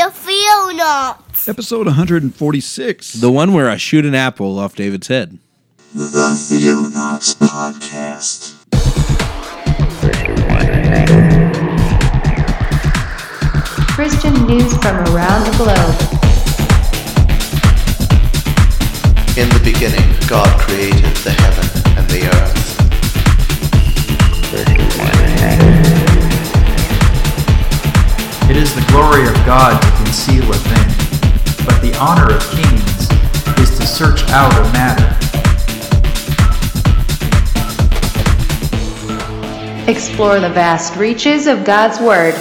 The Theonauts. Episode 146. The one where I shoot an apple off David's head. The Theonauts Podcast. Christian news from around the globe. In the beginning, God created the heaven and the earth. It is the glory of God to conceal a thing, but the honor of kings is to search out a matter. Explore the vast reaches of God's Word.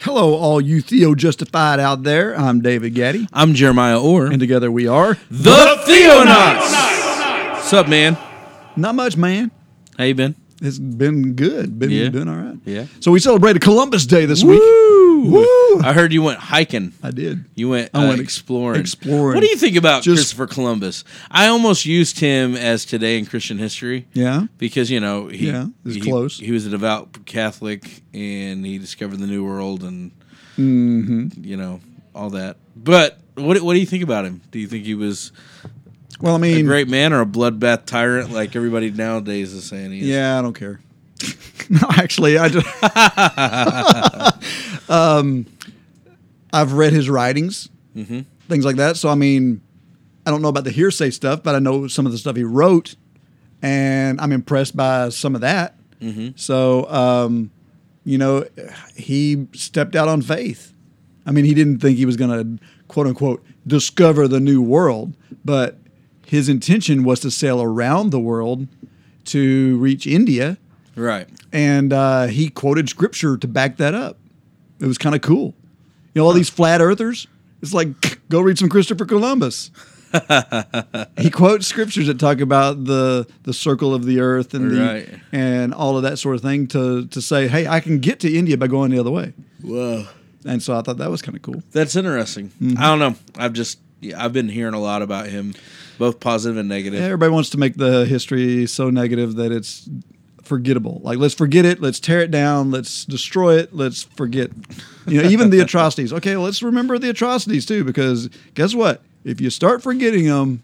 Hello, all you Theo Justified out there. I'm David Gaddy, I'm Jeremiah Orr. and together we are the Theonauts. What's up, man? not much, man. How you been? It's been good. Been Yeah. doing all right. Yeah. So we celebrated Columbus Day this week. Woo! Woo! I heard you went hiking. I did. You went, I uh, went exploring. exploring. What do you think about Just- Christopher Columbus? I almost used him as today in Christian history. Yeah. Because you know he Yeah, he, close. He was a devout Catholic and he discovered the New World and Mm-hmm. you know all that. But what what do you think about him? Do you think he was Well, I mean, a great man or a bloodbath tyrant like everybody nowadays is saying he is? yeah, I don't care. no, actually, I just. um, I've read his writings, Mm-hmm. things like that. So I mean, I don't know about the hearsay stuff, but I know some of the stuff he wrote, and I'm impressed by some of that. Mm-hmm. So, um, you know, he stepped out on faith. I mean, he didn't think he was going to quote unquote discover the new world, but his intention was to sail around the world to reach India, Right. and uh, he quoted scripture to back that up. It was kind of cool. You know, all these flat earthers. It's like go read some Christopher Columbus. he quotes scriptures that talk about the the circle of the earth and the, Right. and all of that sort of thing to to say, hey, I can get to India by going the other way. Whoa. And so I thought that was kind of cool. That's interesting. Mm-hmm. I don't know. I've just yeah, I've been hearing a lot about him, both positive and negative. Everybody wants to make the history so negative that it's forgettable. Like let's forget it, let's tear it down, let's destroy it, let's forget. You know, even the atrocities. Okay, let's remember the atrocities too, because guess what? If you start forgetting them,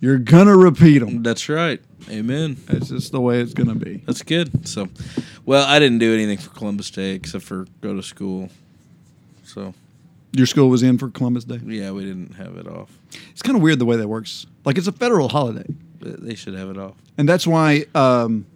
you're gonna repeat them. That's right. Amen. It's just the way it's gonna be. That's good. So, well, I didn't do anything for Columbus Day except for go to school. So, Your school was in for Columbus Day. yeah, we didn't have it off. It's kind of weird the way that works. Like it's a federal holiday, They should have it off. and that's why um,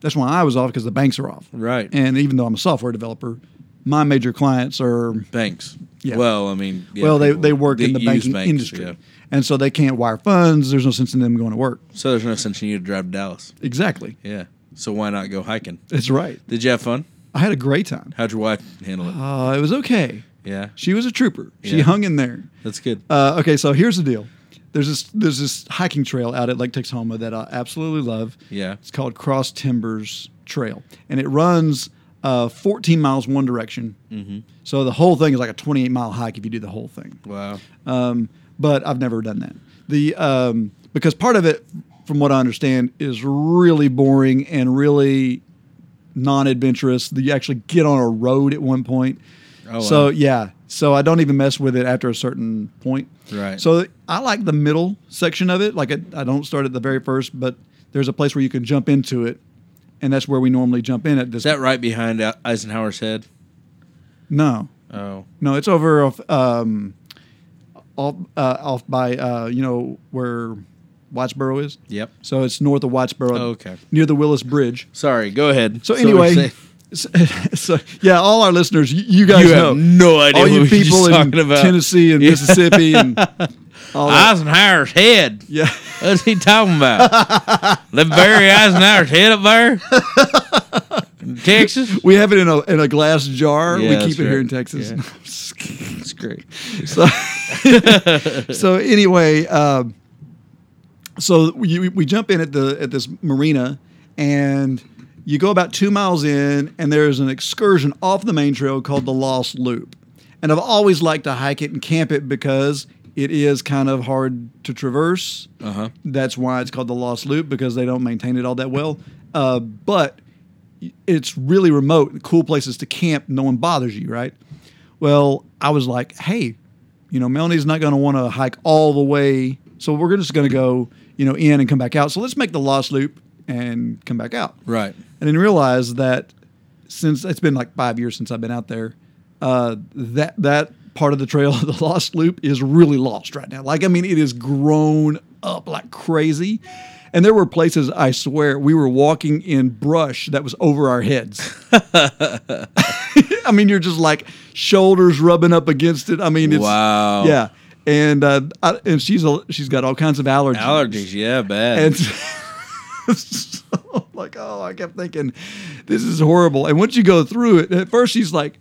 that's why I was off because the banks are off. Right. And even though I'm a software developer, my major clients are Banks. Yeah. Well, I mean, yeah, well, they, people they work in the use banking banks, industry. yeah. And so they can't wire funds. There's no sense in them going to work. So there's no sense in you to drive to Dallas. Exactly. Yeah. So why not go hiking? That's right. Did you have fun? I had a great time. How'd your wife handle it? Uh, it was okay. Yeah. She was a trooper. She Yeah. hung in there. That's good. Uh, okay, so here's the deal. There's this there's this hiking trail out at Lake Texoma that I absolutely love. Yeah. It's called Cross Timbers Trail, and it runs uh, 14 miles one direction. Mm-hmm. So the whole thing is like a 28 mile hike if you do the whole thing. Wow. um, but I've never done that. The um, because part of it, from what I understand, is really boring and really non-adventurous. You actually get on a road at one point. Oh, so wow. yeah, so I don't even mess with it after a certain point. Right. So I like the middle section of it. Like I, I don't start at the very first, but there's a place where you can jump into it, and that's where we normally jump in at this. Is that right behind Eisenhower's head? no, Oh. no, it's over off um, off uh, off by uh, you know where Whitesboro is. Yep. So it's north of Whitesboro, Oh, okay. near the Willis Bridge. Sorry. Go ahead. So anyway, I'm so, yeah, all our listeners, you, you guys You know, have no idea all you what we're just people in talking about. Tennessee and Yeah. Mississippi and all that. Eisenhower's head. Yeah, What's he talking about? the Barry Eisenhower's head up there in Texas. we have it in a in a glass jar. Yeah, we keep it here in Texas. Yeah. It's great. so, so anyway, um, so we, we jump in at the at this marina, and you go about two miles in, and there's an excursion off the main trail called the Lost Loop. And I've always liked to hike it and camp it because it is kind of hard to traverse. Uh huh. That's why it's called the Lost Loop because they don't maintain it all that well. Uh, but it's really remote, cool places to camp. No one bothers you, right? Well, I was like, hey, you know, Melanie's not going to want to hike all the way, so we're just going to go, you know, in and come back out. So let's make the Lost Loop and come back out. Right. And then realize that since it's been like five years since I've been out there, uh, that that part of the trail, of the Lost Loop, is really lost right now. Like, I mean, it is grown up like crazy. And there were places, I swear, we were walking in brush that was over our heads. I mean, you're just like shoulders rubbing up against it. I mean, it's Wow. yeah. And uh, I, and she's a, she's got all kinds of allergies. Allergies, yeah, bad. And so, like, oh, I kept thinking, this is horrible. And once you go through it, at first she's like,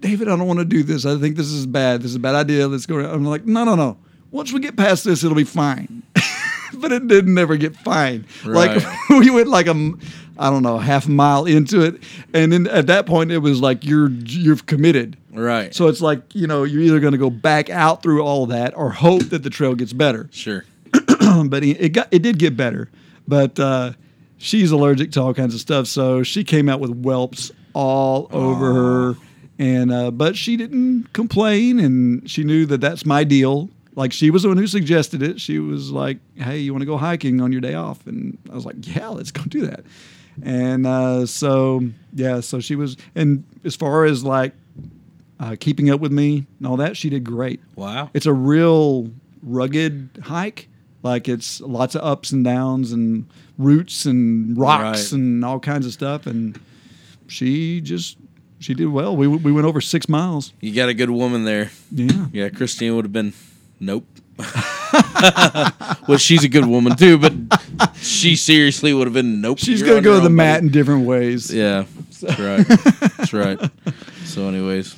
David, I don't want to do this. I think this is bad. This is a bad idea. Let's go. I'm like, no, no, no. Once we get past this, it'll be fine. but it didn't ever get fine. Like we went like a, I don't know, half a mile into it, and then at that point it was like you're you're committed. right. So it's like you know you're either going to go back out through all of that or hope that the trail gets better sure. but it got it did get better. But uh, she's allergic to all kinds of stuff, so she came out with whelps all over her. And uh, but she didn't complain, and she knew that that's my deal. Like she was the one who suggested it. She was like, "Hey, you want to go hiking on your day off?" And I was like, "Yeah, let's go do that." And uh, so yeah, so she was. And as far as like uh, keeping up with me and all that, she did great Wow. it's a real rugged hike. Like it's lots of ups and downs and roots and rocks Right. and all kinds of stuff. And she just she did well. We we went over six miles. You got a good woman there. Yeah. Yeah, Christine would have been nope. well, she's a good woman too, but she seriously would have been nope. She's gonna go to the mat in different ways. Yeah, that's right. that's right. So, anyways,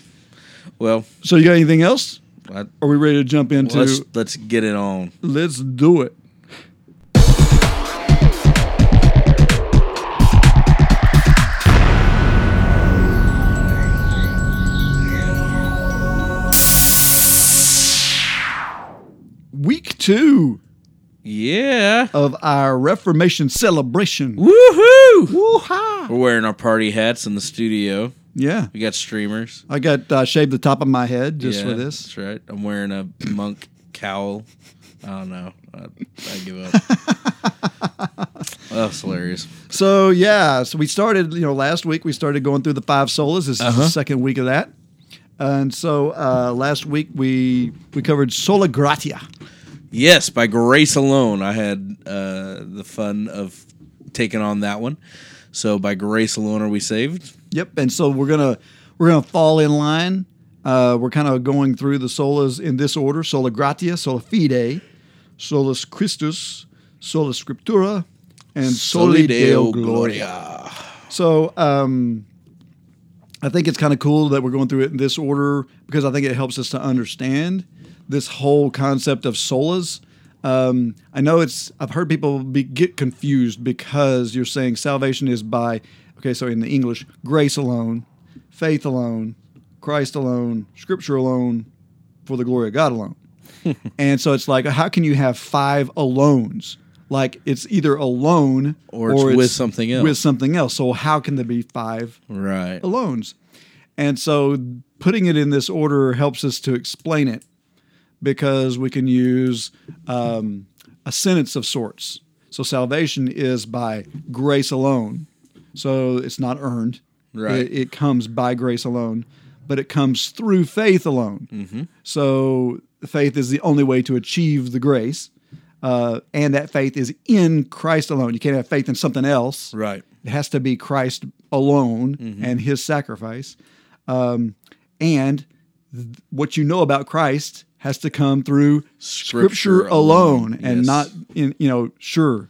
well, So you got anything else? I, Are we ready to jump into? let's let's get it on. let's do it. Week two Yeah. of our Reformation celebration. Woohoo! Woo-ha! We're wearing our party hats in the studio. Yeah, We got streamers. I got uh, shaved the top of my head just yeah, for this. That's right. I'm wearing a monk cowl. I don't know. I, I give up. That's hilarious. So yeah, so we started. You know, last week we started going through the five solas. This is Uh-huh. the second week of that. And so uh, last week we we covered sola gratia. Yes, by grace alone. I had uh, the fun of taking on that one. So by grace alone are we saved. Yep. And so we're gonna we're gonna fall in line. Uh, we're kind of going through the solas in this order: sola gratia, sola fide, solus Christus, sola scriptura, and soli deo gloria. So um, I think it's kind of cool that we're going through it in this order because I think it helps us to understand this whole concept of solas. Um, I know it's. I've heard people be, get confused because you're saying salvation is by. Okay, so in the English, grace alone, faith alone, Christ alone, Scripture alone, for the glory of God alone. and so it's like, how can you have five alones? Like it's either alone Or it's with something else. With something else. So how can there be five Right. alones? And so putting it in this order helps us to explain it because we can use um, a sentence of sorts. So salvation is by grace alone. So it's not earned. Right. It, it comes by grace alone, but it comes through faith alone. Mm-hmm. So faith is the only way to achieve the grace. Uh, and that faith is in Christ alone. You can't have faith in something else. Right. It has to be Christ alone Mm-hmm. and his sacrifice. Um, and th- what you know about Christ has to come through scripture, Scripture alone, alone, and yes. not in, you know, sure,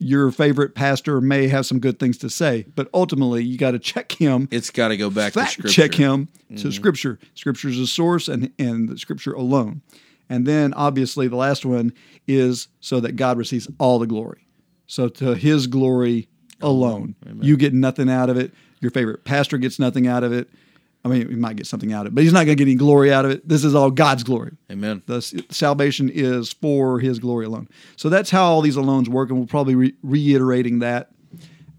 your favorite pastor may have some good things to say, but ultimately you got to check him, It's got to go back to scripture. check him Mm-hmm. to scripture. Scripture is a source and, and the scripture alone. And then obviously the last one is so that God receives all the glory. So to his glory alone. You get nothing out of it. Your favorite pastor gets nothing out of it. I mean, he might get something out of it, but he's not going to get any glory out of it. This is all God's glory. Amen. The salvation is for his glory alone. So that's how all these alones work, and we'll probably re- reiterating that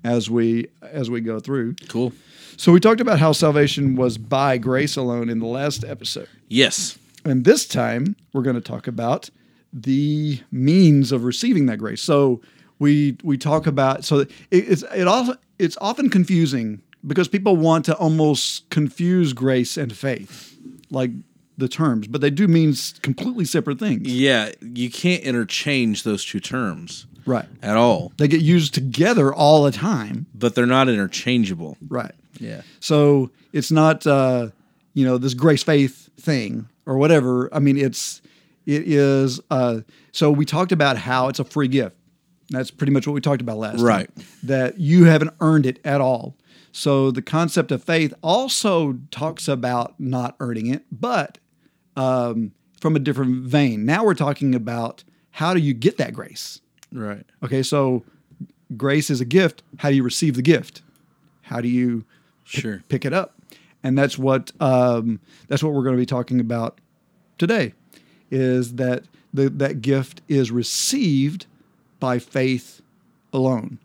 as we as we go through. Cool. So we talked about how salvation was by grace alone in the last episode. Yes. And this time we're going to talk about the means of receiving that grace. So we we talk about so it, it's it also it's often confusing because people want to almost confuse grace and faith, like the terms, but they do mean completely separate things. Yeah, you can't interchange those two terms Right. at all, They get used together all the time. but they're not interchangeable. Right. Yeah. So it's not uh, you know this grace faith thing or whatever. I mean, it's it is. Uh, so we talked about how it's a free gift. That's pretty much what we talked about last Right. time. That you haven't earned it at all. So the concept of faith also talks about not earning it, but um, from a different vein. Now we're talking about how do you get that grace? Right. Okay, so grace is a gift. How do you receive the gift? How do you Sure. pick it up? And that's what um, that's what we're going to be talking about today. Is that the, that gift is received by faith alone,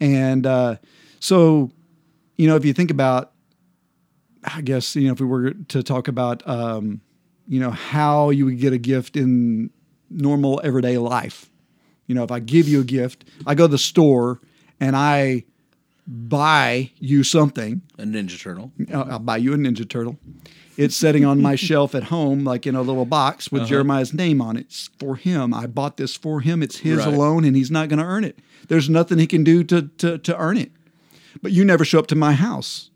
and uh, so you know if you think about, I guess you know if we were to talk about um, you know how you would get a gift in normal everyday life. You know, if I give you a gift, I go to the store and I buy you something. A Ninja Turtle. I'll, I'll buy you a Ninja Turtle. It's sitting on my shelf at home, like in a little box with Jeremiah's name on it. It's for him. I bought this for him. It's his Right. alone, and he's not going to earn it. There's nothing he can do to, to, to earn it. But you never show up to my house.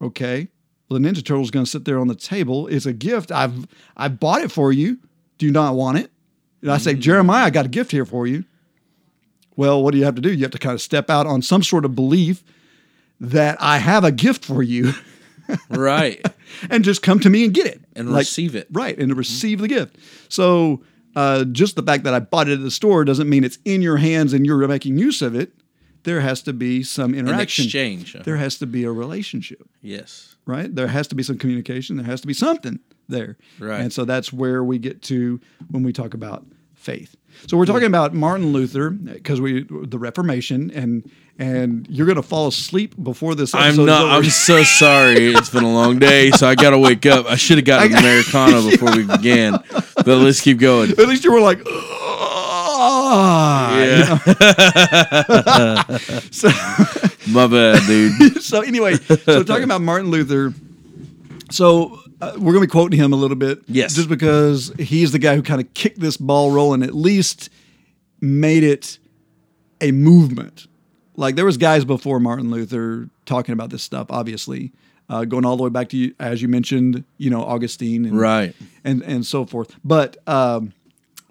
Okay. Well, the Ninja Turtle's going to sit there on the table. It's a gift. I've I bought it for you. Do you not want it? And I say, Jeremiah, I got a gift here for you. Well, what do you have to do? You have to kind of step out on some sort of belief that I have a gift for you Right. and just come to me and get it And Like- receive it. Right. And to receive the gift. So uh, just the fact that I bought it at the store doesn't mean it's in your hands and you're making use of it. There has to be some An interaction. exchange. uh-huh. There has to be a relationship, Yes. right? There has to be some communication. There has to be something there. Right. And so that's where we get to when we talk about faith. So we're talking about Martin Luther because we the Reformation and and you're going to fall asleep before this I'm not. I'm so sorry. It's been a long day, so I got to wake up. I should have gotten Americano before we began, but let's keep going. At least you were like, "Ah," you Yeah. so, My bad, dude. so anyway, so talking about Martin Luther, so uh, we're going to be quoting him a little bit, Yes. just because he's the guy who kind of kicked this ball rolling, at least made it a movement. Like there was guys before Martin Luther talking about this stuff, obviously, uh, going all the way back to as you mentioned, you know, Augustine, and, Right. and and so forth. But um,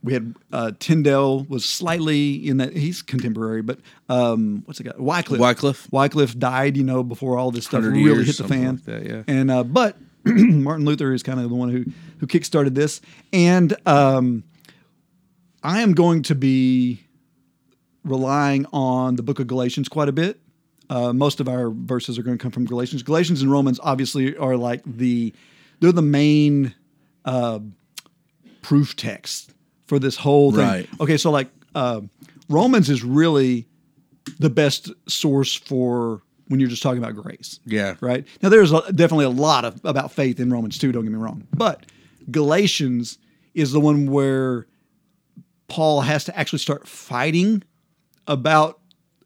we had uh, Tyndale was slightly in that he's contemporary, but um, what's the guy? Wycliffe. Wycliffe. Wycliffe died, you know, before all this stuff really years, hit the fan. like that, yeah. And uh, but Martin Luther is kind of the one who who kickstarted this, and um, I am going to be relying on the Book of Galatians quite a bit. Uh, most of our verses are going to come from Galatians. Galatians and Romans obviously are like the they're the main uh, proof text for this whole thing. Right. Okay, so like uh, Romans is really the best source for when you're just talking about grace. Yeah. Right. Now there's a, definitely a lot of about faith in Romans too. Don't get me wrong, but Galatians is the one where Paul has to actually start fighting about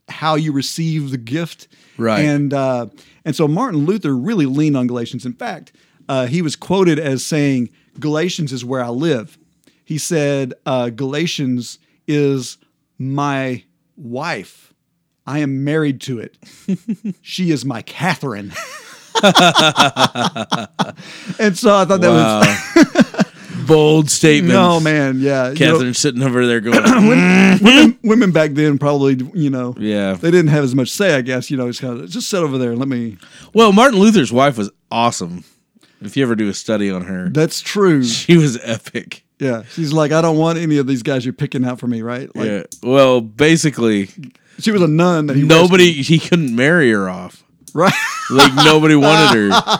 how you receive the gift. Right. And uh, and so Martin Luther really leaned on Galatians. In fact, uh, he was quoted as saying, "Galatians is where I live." He said, uh, "Galatians is my wife. I am married to it. she is my Catherine." and so I thought that was Bold statement. no man, yeah. You know, sitting over there going, women, women back then probably, you know, Yeah. they didn't have as much say, I guess. You know, it's kind of just sit over there and let me. well, Martin Luther's wife was awesome. If you ever do a study on her, That's true. she was epic. Yeah, she's like, I don't want any of these guys you're picking out for me, right? Like, yeah. Well, basically, she was a nun that he nobody, he couldn't marry her off. right? Like nobody wanted her,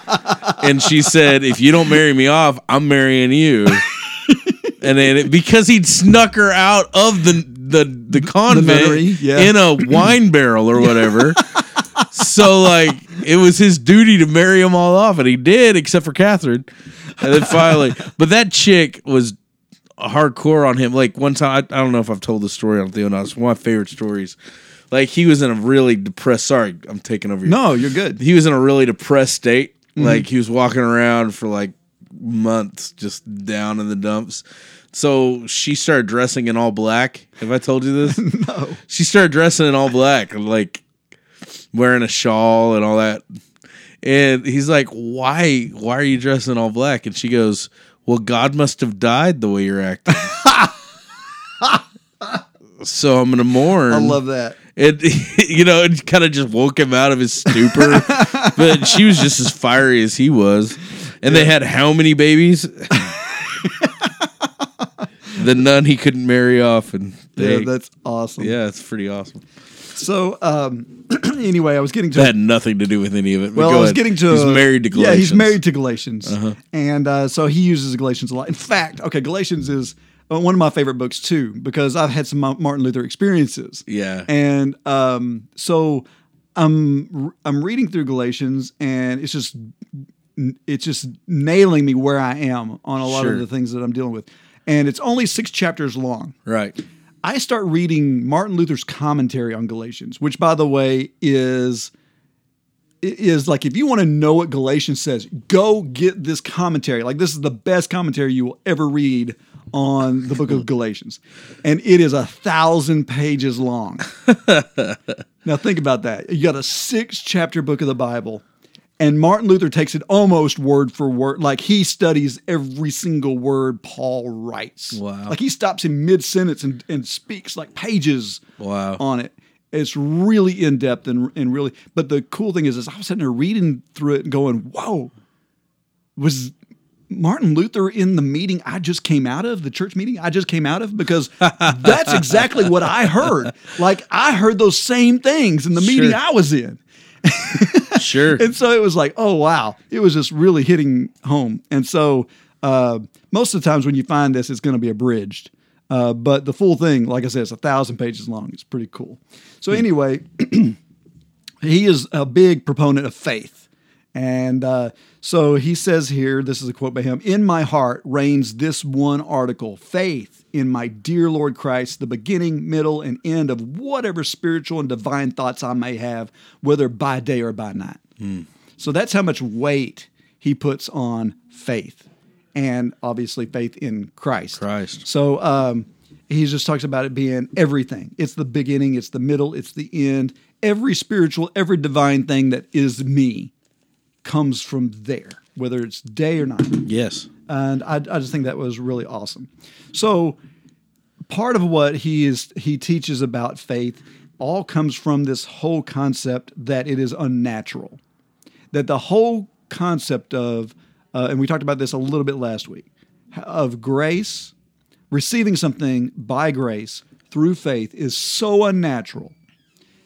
and she said, "If you don't marry me off, I'm marrying you." and then it, because he'd snuck her out of the the the convent nunnery, yeah. in a wine barrel or whatever, so like it was his duty to marry them all off, and he did, except for Catherine. And then finally, but that chick was hardcore on him. Like one time, I, I don't know if I've told the story on Theo. It's one of my favorite stories. Like he was in a really depressed. Sorry, I'm taking over. Your, No, you're good. he was in a really depressed state. Mm-hmm. Like he was walking around for like months, just down in the dumps. So she started dressing in all black. Have I told you this? No. she started dressing in all black, and like wearing a shawl and all that. And he's like, "Why? Why are you dressing all black?" And she goes, "Well, God must have died the way you're acting." so I'm gonna mourn. I love that. it. You know, it kind of just woke him out of his stupor. but she was just as fiery as he was, and they had how many babies? the nun he couldn't marry off, and they, Yeah, that's awesome. yeah, it's pretty awesome. So, um, anyway, I was getting to That had nothing to do with any of it. but Well, I was ahead. getting to He's married to Galatians. Yeah, he's married to Galatians, Uh-huh. and uh, so he uses Galatians a lot. In fact, okay, Galatians is uh, one of my favorite books too because I've had some Martin Luther experiences. Yeah. and um, so I'm I'm reading through Galatians, and it's just it's just nailing me where I am on a lot Sure. of the things that I'm dealing with, and it's only six chapters long. Right. I start reading Martin Luther's commentary on Galatians, which, by the way, is is like if you want to know what Galatians says, go get this commentary. Like this is the best commentary you will ever read on the book of Galatians, and it is a thousand pages long. now think about that. You got a six chapter book of the Bible. And Martin Luther takes it almost word for word. Like he studies every single word Paul writes. Wow. Like he stops in mid sentence and, and speaks like pages Wow. on it. It's really in depth and, and really. But the cool thing is, is I was sitting there reading through it and going, "Whoa, was Martin Luther in the meeting I just came out of, the church meeting I just came out of?" Because that's exactly what I heard. Like I heard those same things in the meeting I was in. Sure. And so it was like, oh wow, it was just really hitting home. And so uh, most of the times when you find this, it's going to be abridged. Uh, but the full thing, like I said, it's a thousand pages long. It's pretty cool. So anyway, he is a big proponent of faith. And uh, so he says here, this is a quote by him In my heart reigns this one article faith in my dear Lord Christ, the beginning, middle, and end of whatever spiritual and divine thoughts I may have, whether by day or by night. So that's how much weight he puts on faith and obviously faith in Christ. Christ. So um, he just talks about it being everything. It's the beginning, it's the middle, it's the end. Every spiritual, every divine thing that is me comes from there, whether it's day or night. Yes. And I, I just think that was really awesome. So part of what he is he teaches about faith all comes from this whole concept that it is unnatural. That the whole concept of uh, and we talked about this a little bit last week of grace, receiving something by grace through faith is so unnatural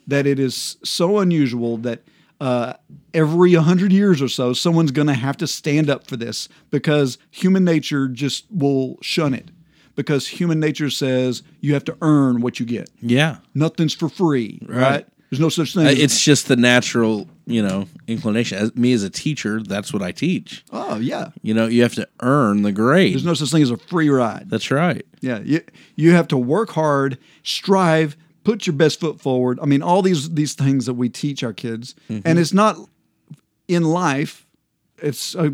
that it is so unusual that uh, every 100 years or so, someone's going to have to stand up for this because human nature just will shun it. Because human nature says you have to earn what you get. Yeah. Nothing's for free, right? Right. There's no such thing. Uh, It's just the natural, you know, inclination. As me as a teacher, that's what I teach. oh yeah. You know, you have to earn the grade. There's no such thing as a free ride. That's right. Yeah, you, you have to work hard, strive, put your best foot forward. I mean, all these these things that we teach our kids, Mm-hmm. and it's not in life. It's a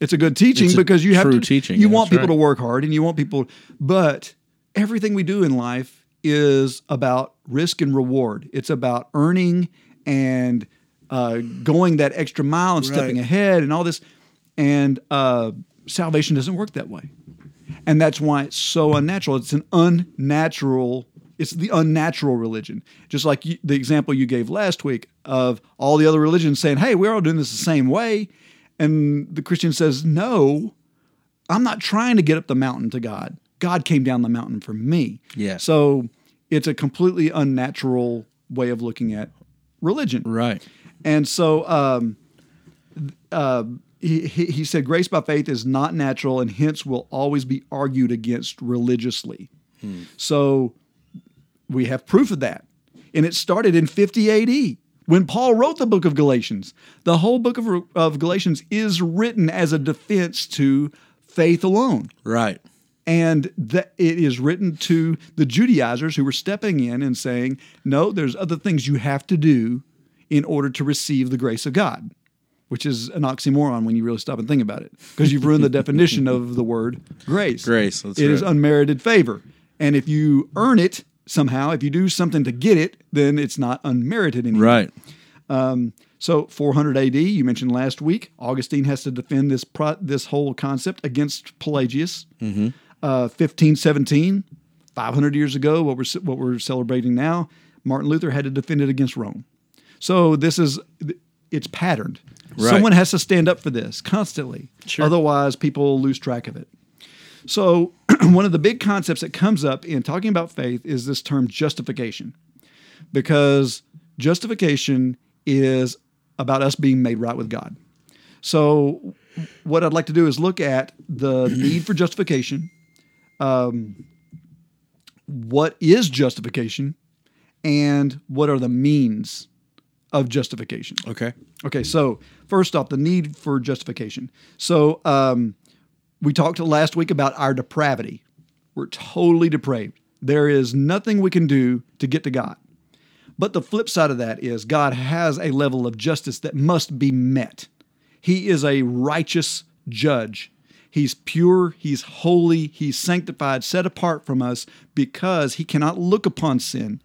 it's a good teaching a because you have true to teaching, You yeah, want people right. to work hard, and you want people, but everything we do in life is about risk and reward. It's about earning and uh, going that extra mile and stepping Right. ahead and all this. And uh, salvation doesn't work that way and that's why it's so unnatural. It's an unnatural. It's the unnatural religion, just like you, the example you gave last week of all the other religions saying, "Hey, we're all doing this the same way," and the Christian says, "No, I'm not trying to get up the mountain to God. God came down the mountain for me." Yeah. So it's a completely unnatural way of looking at religion. Right. And so um, uh, he, he he said, grace by faith is not natural and hence will always be argued against religiously. So we have proof of that. And it started in 50 AD When Paul wrote the book of Galatians, the whole book of, of Galatians is written as a defense to faith alone. Right. And that it is written to the Judaizers who were stepping in and saying, no, there's other things you have to do in order to receive the grace of God, which is an oxymoron when you really stop and think about it, because you've ruined the definition of the word grace. Grace, that's It is right. unmerited favor. And if you earn it somehow, if you do something to get it, then it's not unmerited anymore. Right. So 400 AD, you mentioned last week, Augustine has to defend this pro- this whole concept against Pelagius. Mm-hmm. Uh, 1517, 500 years ago, what we're what we're celebrating now, Martin Luther had to defend it against Rome. So this is it's patterned. Right. Someone has to stand up for this constantly. Sure. Otherwise, people lose track of it. So one of the big concepts that comes up in talking about faith is this term justification because justification is about us being made right with God. So, what I'd like to do is look at the need for justification, um, what is justification, and what are the means of justification. Okay. Okay, so first off, the need for justification. So um, we talked last week about our depravity. We're totally depraved. There is nothing we can do to get to God. But the flip side of that is God has a level of justice that must be met. He is a righteous judge. He's pure, he's holy, he's sanctified, set apart from us because he cannot look upon sin.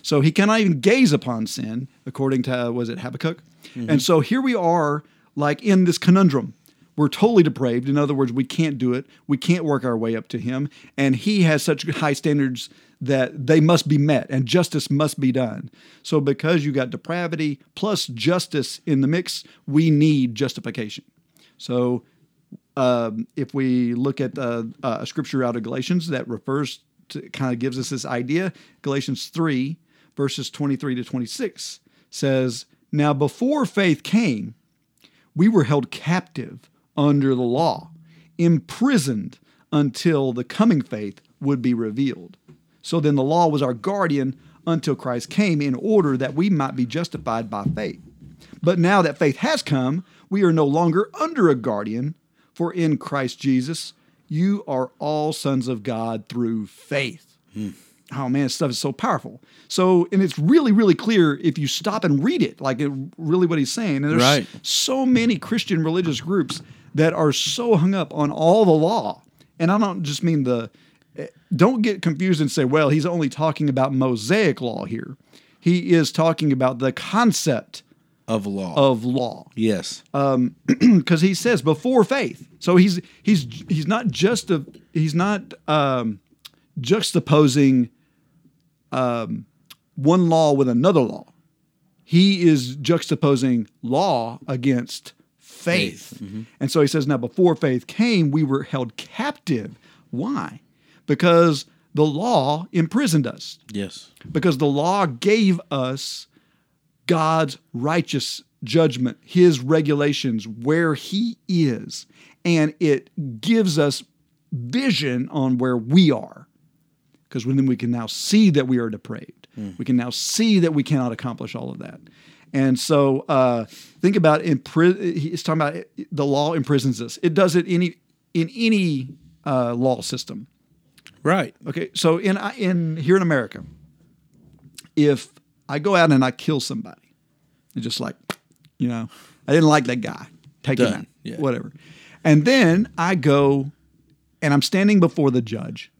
So he cannot even gaze upon sin, according to, uh, was it Habakkuk? And so here we are, like in this conundrum. We're totally depraved. In other words, we can't do it. We can't work our way up to him. And he has such high standards that they must be met and justice must be done. So, because you got depravity plus justice in the mix, we need justification. So, um, if we look at uh, uh, a scripture out of Galatians that refers to kind of gives us this idea, Galatians 3, verses 23 to 26 says, Now before faith came, we were held captive under the law, imprisoned until the coming faith would be revealed. So then the law was our guardian until Christ came in order that we might be justified by faith. But now that faith has come, we are no longer under a guardian, for in Christ Jesus, you are all sons of God through faith. Hmm. Oh man, this stuff is so powerful. So, and it's really, really clear if you stop and read it, like it, really what he's saying. And there's Right. so many Christian religious groups that are so hung up on all the law. And I don't just mean the, don't get confused and say, well, he's only talking about Mosaic law here. He is talking about the concept Of law. of law yes. because he says before faith. So he's he's he's not just a he's not um, juxtaposing um, one law with another law. He is juxtaposing law against faith. And so he says, now before faith came, we were held captive. Why? Because the law imprisoned us yes. because the law gave us God's righteous judgment, his regulations, where he is, and it gives us vision on where we are. Because then we can now see that we are depraved. We can now see that we cannot accomplish all of that. And so uh, think about impri- he's talking about the law imprisons us. It does it any in any uh, law system. Right. Okay, so in in here in America, if I go out and I kill somebody, it's just like, you know, I didn't like that guy, take him out, Yeah. whatever, and then I go, and I'm standing before the judge,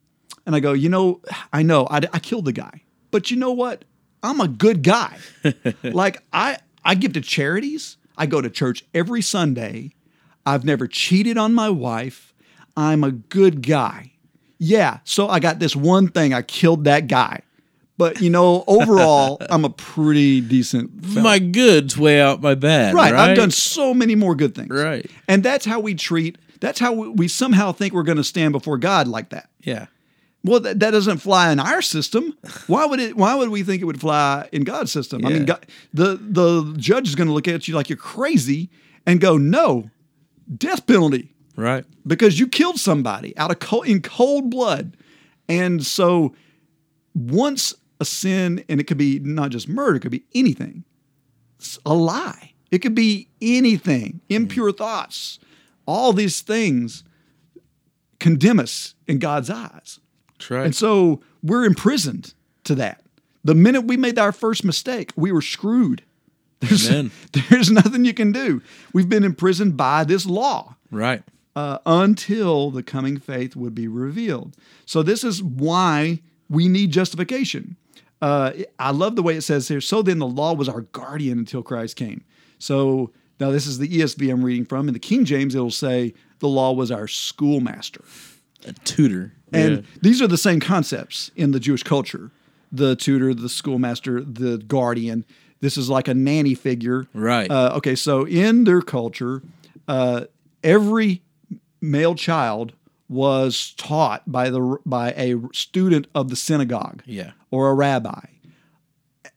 and I go, you know, I know I, I killed the guy, but you know what? I'm a good guy. like I I give to charities. I go to church every Sunday. I've never cheated on my wife. I'm a good guy. Yeah, so I got this one thing. I killed that guy. But you know, overall, I'm a pretty decent fella. My goods weigh out my bad. right, Right. I've done so many more good things. Right. And that's how we treat that's how we, we somehow think we're going to stand before God like that. Yeah. Well, that, that doesn't fly in our system. Why would it? Why would we think it would fly in God's system? I mean, God, the the judge is going to look at you like you're crazy and go, "No, death penalty Right. because you killed somebody out of cold, in cold blood." And so, once a sin, and it could be not just murder, it could be anything. a lie. It could be anything, impure thoughts. All these things condemn us in God's eyes. That's right. And so we're imprisoned to that. The minute we made our first mistake, we were screwed. There's, Amen. there's nothing you can do. We've been imprisoned by this law right. uh, until the coming faith would be revealed. So this is why we need justification. Uh, I love the way it says here. So then, the law was our guardian until Christ came. So now this is the ESV I'm reading from. In the King James, it'll say the law was our schoolmaster. A tutor. And Yeah. these are the same concepts in the Jewish culture the tutor, the schoolmaster, the guardian. This is like a nanny figure. Right. Uh, okay, so in their culture, uh, every male child was taught by the by a student of the synagogue Yeah. or a rabbi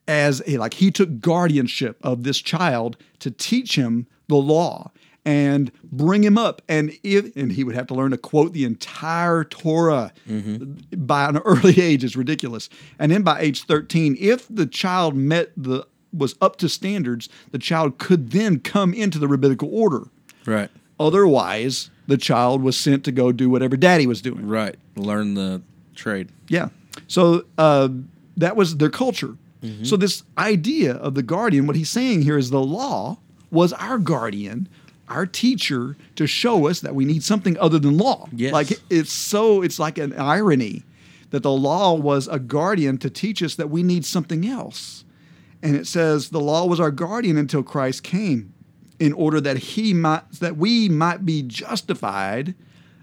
as a like he took guardianship of this child to teach him the law and bring him up and if and he would have to learn to quote the entire torah by an early age is ridiculous and then by age 13 if the child met the was up to standards the child could then come into the rabbinical order Right. otherwise the child was sent to go do whatever daddy was doing Right. Learn the trade. yeah. So uh, that was their culture. Mm-hmm. So this idea of the guardian, what he's saying here is the law was our guardian, our teacher, to show us that we need something other than law. Yes. Like it's so it's like an irony that the law was a guardian to teach us that we need something else. And it says the law was our guardian until Christ came, in order that he might that we might be justified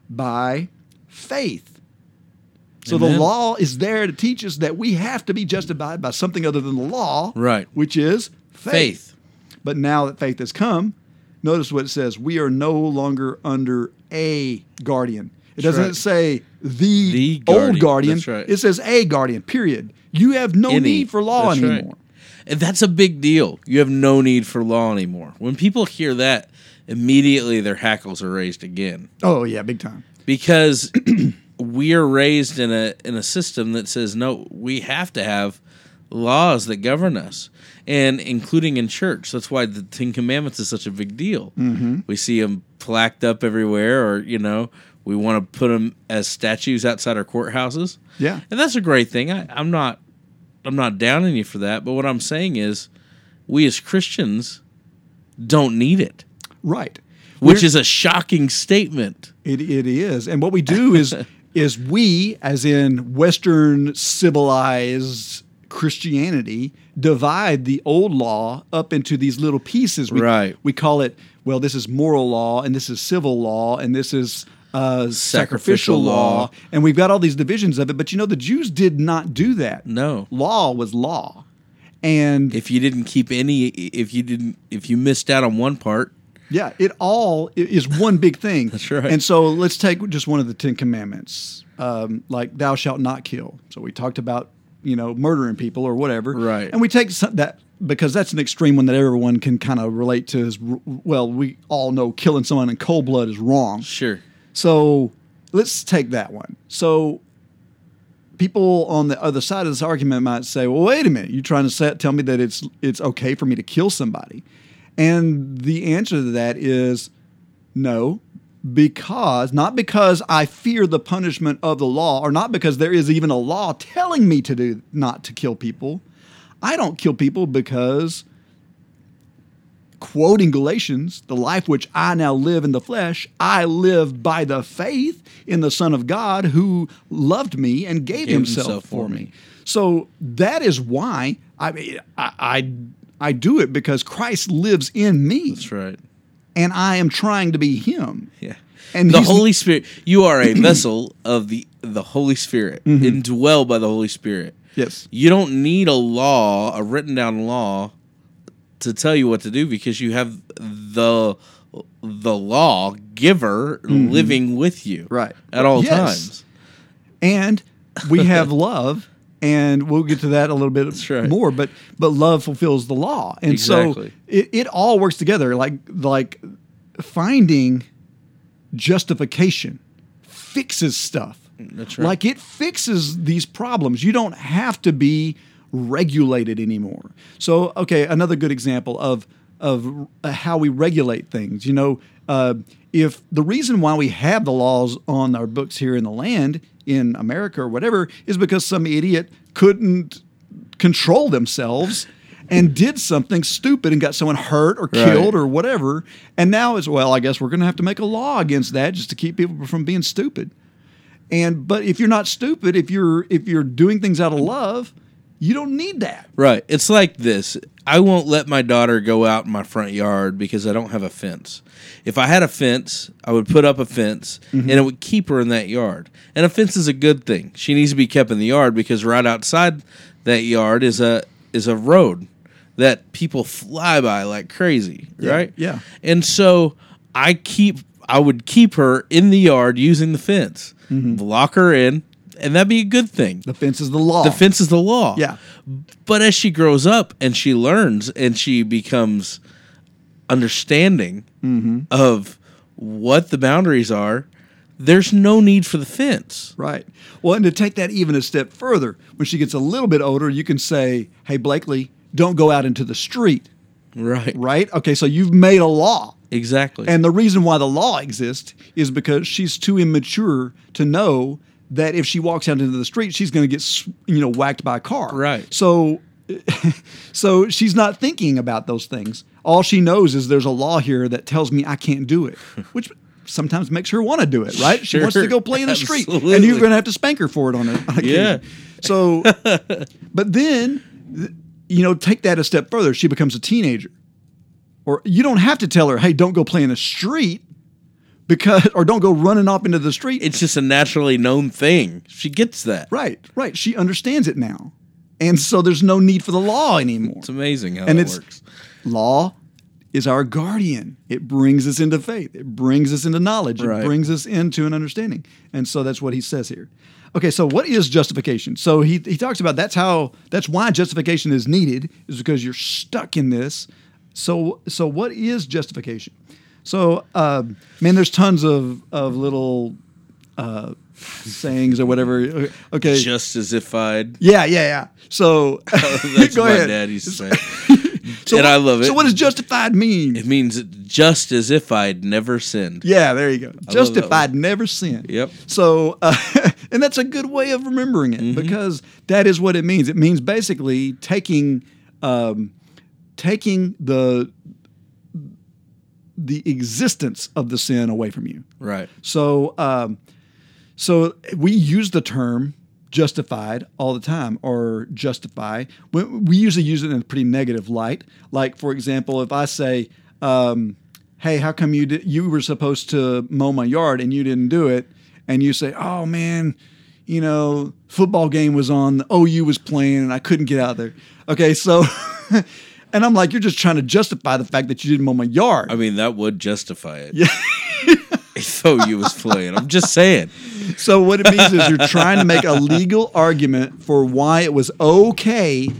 by faith. So the law is there to teach us that we have to be justified by something other than the law, Right. Which is faith. Faith. But now that faith has come, notice what it says: we are no longer under a guardian. It That's doesn't right. say the, The old guardian. guardian. That's right. It says a guardian. Period. You have no Any. need for law That's right. anymore. And that's a big deal. You have no need for law anymore. When people hear that, immediately their hackles are raised again. Oh yeah, big time. because we are raised in a in a system that says no, we have to have laws that govern us, and including in church. That's why the Ten Commandments is such a big deal. Mm-hmm. We see them plaqued up everywhere, or you know, we want to put them as statues outside our courthouses. Yeah. and that's a great thing. I, I'm not I'm not downing you for that, but what I'm saying is, we as Christians don't need it, Right. which We're- is a shocking statement. It, it is. And what we do is is we, as in Western civilized Christianity, divide the old law up into these little pieces. We, Right. We call it, well, this is moral law, and this is civil law, and this is uh, sacrificial, Sacrificial law. law. And we've got all these divisions of it. But you know, the Jews did not do that. No. Law was law. And if you didn't keep any if you didn't if you missed out on one part Yeah, it all is one big thing. That's right. And so let's take just one of the Ten Commandments, um, like "Thou shalt not kill." So we talked about you know murdering people or whatever, Right. And we take some, that because that's an extreme one that everyone can kind of relate to. Is well, we all know killing someone in cold blood is wrong. sure So let's take that one. So people on the other side of this argument might say, "Well, wait a minute. You're trying to say, tell me that it's it's okay for me to kill somebody?" And the answer to that is no, because not because I fear the punishment of the law, or not because there is even a law telling me to do not to kill people. I don't kill people because quoting Galatians, the life which I now live in the flesh, I live by the faith in the Son of God who loved me and gave, Gave himself, himself for me. me. So that is why I mean I, I I do it because Christ lives in me that's right and I am trying to be him. yeah And the holy spirit you are a vessel of the the holy spirit mm-hmm. indwelled by the holy spirit Yes. you don't need a law a written down law to tell you what to do because you have the the law giver mm-hmm. living with you Right. at all Yes. times and we have love and we'll get to that a little bit right. more but but love fulfills the law and Exactly. so it, it all works together like like finding justification fixes stuff That's right. like it fixes these problems you don't have to be regulated anymore. So, okay, another good example of of how we regulate things. You know, uh, if the reason why we have the laws on our books here in the land in America or whatever is because some idiot couldn't control themselves and did something stupid and got someone hurt or killed Right. or whatever. And now it's well, I guess we're going to have to make a law against that just to keep people from being stupid. And but if you're not stupid, if you're if you're doing things out of love, you don't need that. Right. It's like this. I won't let my daughter go out in my front yard because I don't have a fence. If I had a fence, I would put up a fence mm-hmm. and it would keep her in that yard. And a fence is a good thing. She needs to be kept in the yard because right outside that yard is a is a road that people fly by like crazy, right? yeah. And so I keep I would keep her in the yard using the fence. Mm-hmm. Lock her in and that'd be a good thing. The fence is the law. The fence is the law. Yeah. But as she grows up and she learns and she becomes understanding Mm-hmm. of what the boundaries are, there's no need for the fence. Right. Well, and to take that even a step further, when she gets a little bit older, you can say, "Hey, Blakely, don't go out into the street." Right. Right? Okay, so you've made a law. Exactly. And the reason why the law exists is because she's too immature to know that if she walks out into the street, she's going to get you know whacked by a car. Right. So, so she's not thinking about those things. All she knows is there's a law here that tells me I can't do it, which sometimes makes her want to do it. Right? She wants to go play in the street, and you're going to have to spank her for it on it. on Yeah. So, but then, you know, take that a step further. She becomes a teenager or you don't have to tell her, "Hey, don't go play in the street," because or don't go running off into the street. it's just a naturally known thing. She gets that. right, right. She understands it now, and so there's no need for the law anymore. It's amazing how And that it's- works. Law is our guardian. It brings us into faith. It brings us into knowledge. Right. It brings us into an understanding. And so that's what he says here. Okay, so what is justification? So he, he talks about that's how that's why justification is needed is because you're stuck in this. So so what is justification? So uh, man, there's tons of of little uh, sayings or whatever. Okay, Just as if I'd. yeah, yeah, yeah. So That's go what my ahead. dad used to say. So and I love it. So what does justified mean? It means just as if I'd never sinned. Yeah, there you go. Just if I'd never sinned. Yep. So, uh, and that's a good way of remembering it Mm-hmm. because that is what it means. It means basically taking, um, taking the the existence of the sin away from you. Right. So, um, so we use the term justified all the time, or justify. We, we usually use it in a pretty negative light. Like, for example, if I say, um, "Hey, how come you did, you were supposed to mow my yard and you didn't do it?" and you say, "Oh man." You know, football game was on. The OU was playing, and I couldn't get out there. Okay, so, and I'm like, OU're just trying to justify the fact that you didn't mow my yard. I mean, that would justify it. Yeah. if you was playing. I'm just saying. So what it means is you're trying to make a legal argument for why it was okay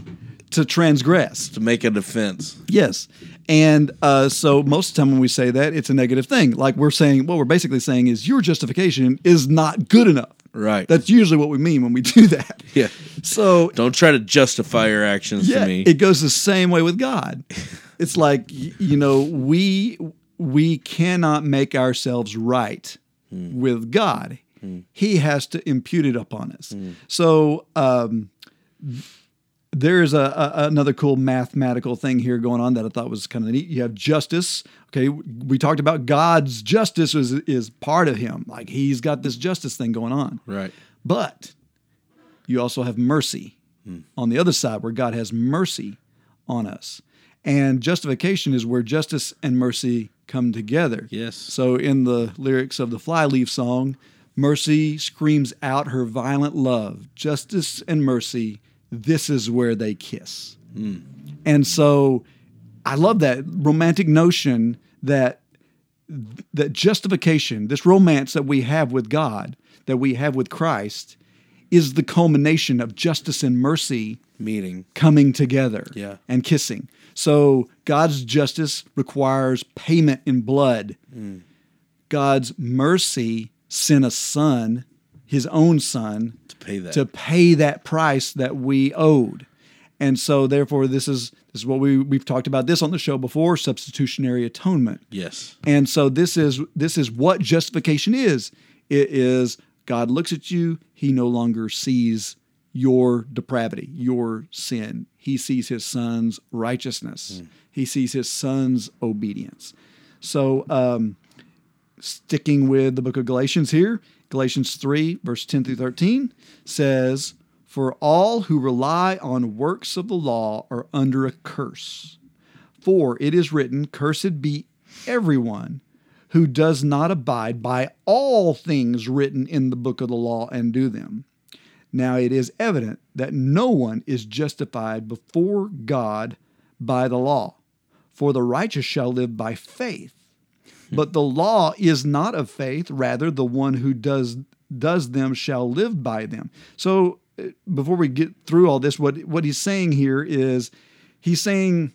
to transgress. To make a defense. Yes. And uh, so most of the time when we say that, it's a negative thing. Like we're saying, what we're basically saying is your justification is not good enough. Right. That's usually what we mean when we do that. Yeah. So Don't try to justify your actions yeah, to me. it goes the same way with God. It's like you know we we cannot make ourselves right Hmm. with God. He has to impute it upon us. Hmm. So um, there's a, a another cool mathematical thing here going on that I thought was kind of neat. You have justice. Okay, we talked about God's justice is is part of Him. Like He's got this justice thing going on. right. But you also have mercy hmm. on the other side, where God has mercy on us. And justification is where justice and mercy come together. Yes. So in the lyrics of the Flyleaf song, mercy screams out her violent love. Justice and mercy, this is where they kiss. Hmm. And so I love that romantic notion that that justification, this romance that we have with God, that we have with Christ, is the culmination of justice and mercy Meeting. coming together Yeah. and kissing. So God's justice requires payment in blood. Hmm. God's mercy sent a son, his own son, To pay that. to pay that price that we owed. And so therefore this is this is what we we've talked about this on the show before, substitutionary atonement. Yes. And so this is this is what justification is. It is God looks at you, he no longer sees your depravity, your sin. He sees his son's righteousness. He sees his son's obedience. So um sticking with the book of Galatians here, Galatians 3, verse 10 through 13 says, For all who rely on works of the law are under a curse. For it is written, Cursed be everyone who does not abide by all things written in the book of the law and do them. Now it is evident that no one is justified before God by the law, for the righteous shall live by faith. But the law is not of faith, rather the one who does does them shall live by them. So uh, before we get through all this, what what he's saying here is he's saying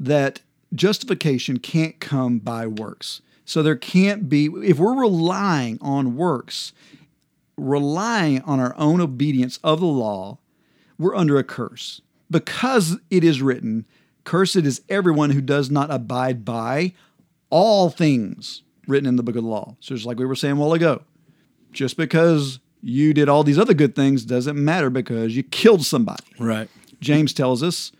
that justification can't come by works. So there can't be if we're relying on works, relying on our own obedience of the law, we're under a curse. Because it is written, cursed is everyone who does not abide by all things written in the book of the law. So it's like we were saying a while ago. Just because you did all these other good things doesn't matter because you killed somebody. Right. James tells us,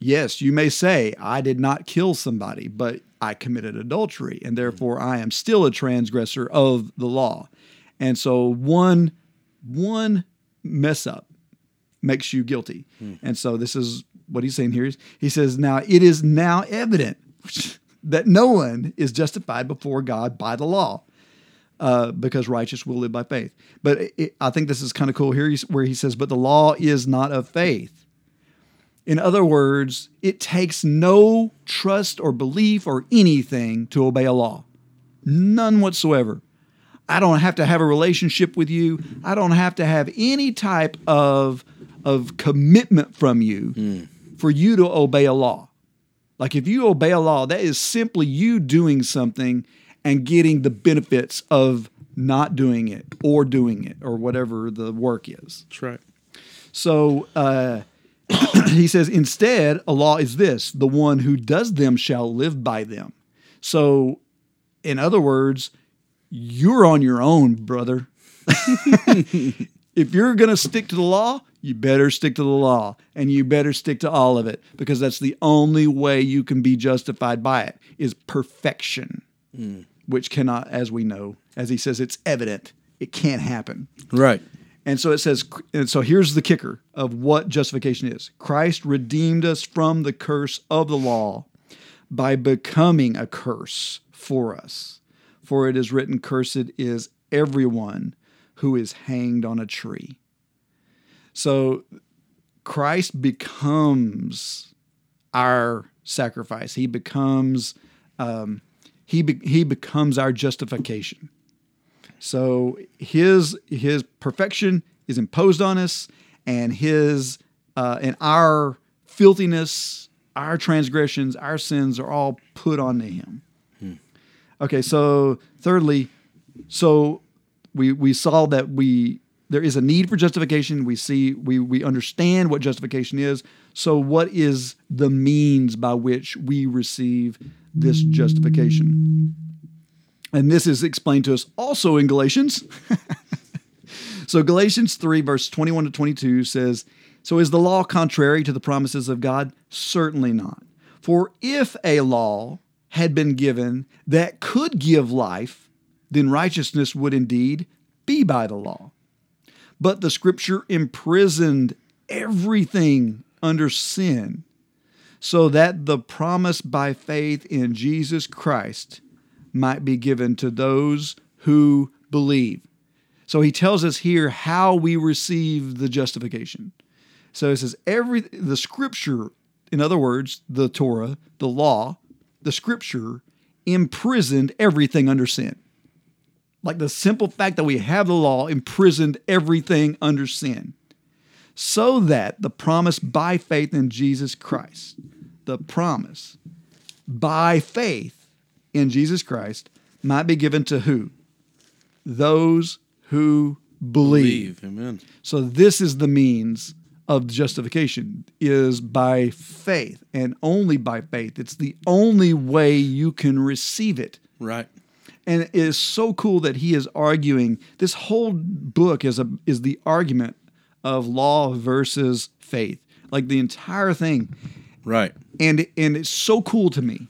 yes, you may say, I did not kill somebody, but I committed adultery, and therefore I am still a transgressor of the law. And so one one mess up makes you guilty. Hmm. And so this is what he's saying here. He says, Now it is now evident that no one is justified before God by the law uh, because righteous will live by faith. But it, I think this is kind of cool here where he says, But the law is not of faith. In other words, it takes no trust or belief or anything to obey a law. None whatsoever. I don't have to have a relationship with you. I don't have to have any type of, of commitment from you for you to obey a law. Like if you obey a law, that is simply you doing something and getting the benefits of not doing it or doing it or whatever the work is. That's right. So uh, he says, instead, a law is this the one who does them shall live by them. So, in other words, you're on your own, brother. if you're going to stick to the law, you better stick to the law and you better stick to all of it because that's the only way you can be justified by it is perfection, hmm. which cannot, as we know, as he says, it's evident. It can't happen. Right. And so it says, and so here's the kicker of what justification is Christ redeemed us from the curse of the law by becoming a curse for us. For it is written, Cursed is everyone who is hanged on a tree. So Christ becomes our sacrifice. He becomes um, he be, he becomes our justification. So his his perfection is imposed on us, and his uh, and our filthiness, our transgressions, our sins are all put onto him. Okay, so thirdly, so we we saw that we there is a need for justification. We see we we understand what justification is. So what is the means by which we receive this justification? And this is explained to us also in Galatians. so Galatians 3, verse 21 to 22 says, So is the law contrary to the promises of God? Certainly not. For if a law had been given that could give life, then righteousness would indeed be by the law. But the scripture imprisoned everything under sin, so that the promise by faith in Jesus Christ might be given to those who believe. So he tells us here how we receive the justification. So it says every the scripture, in other words, the Torah, the law, the scripture imprisoned everything under sin. Like the simple fact that we have the law imprisoned everything under sin. So that the promise by faith in Jesus Christ, the promise by faith in Jesus Christ might be given to who? Those who believe. Believe. Amen. So this is the means of justification is by faith and only by faith. It's the only way you can receive it. Right. And it is so cool that he is arguing. This whole book is a is the argument of law versus faith. Like the entire thing. Right. And and it's so cool to me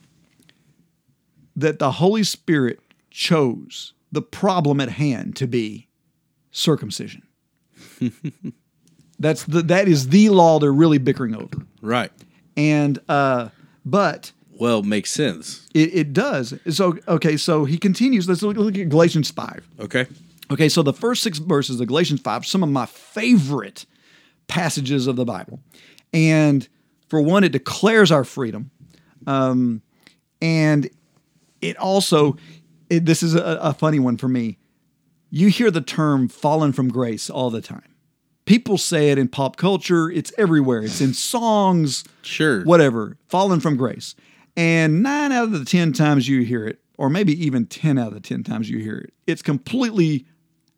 that the Holy Spirit chose the problem at hand to be circumcision. That's the that is the law they're really bickering over. Right. And uh but Well, makes sense. it, it does. So okay, so he continues. Let's look, look at Galatians 5. Okay. Okay, so the first six verses of Galatians 5, some of my favorite passages of the Bible. And for one, it declares our freedom. Um, and it also, it, this is a, a funny one for me. You hear the term fallen from grace all the time. People say it in pop culture, it's everywhere, it's in songs, Sure. whatever, fallen from grace. And nine out of the 10 times you hear it, or maybe even 10 out of the 10 times you hear it, it's completely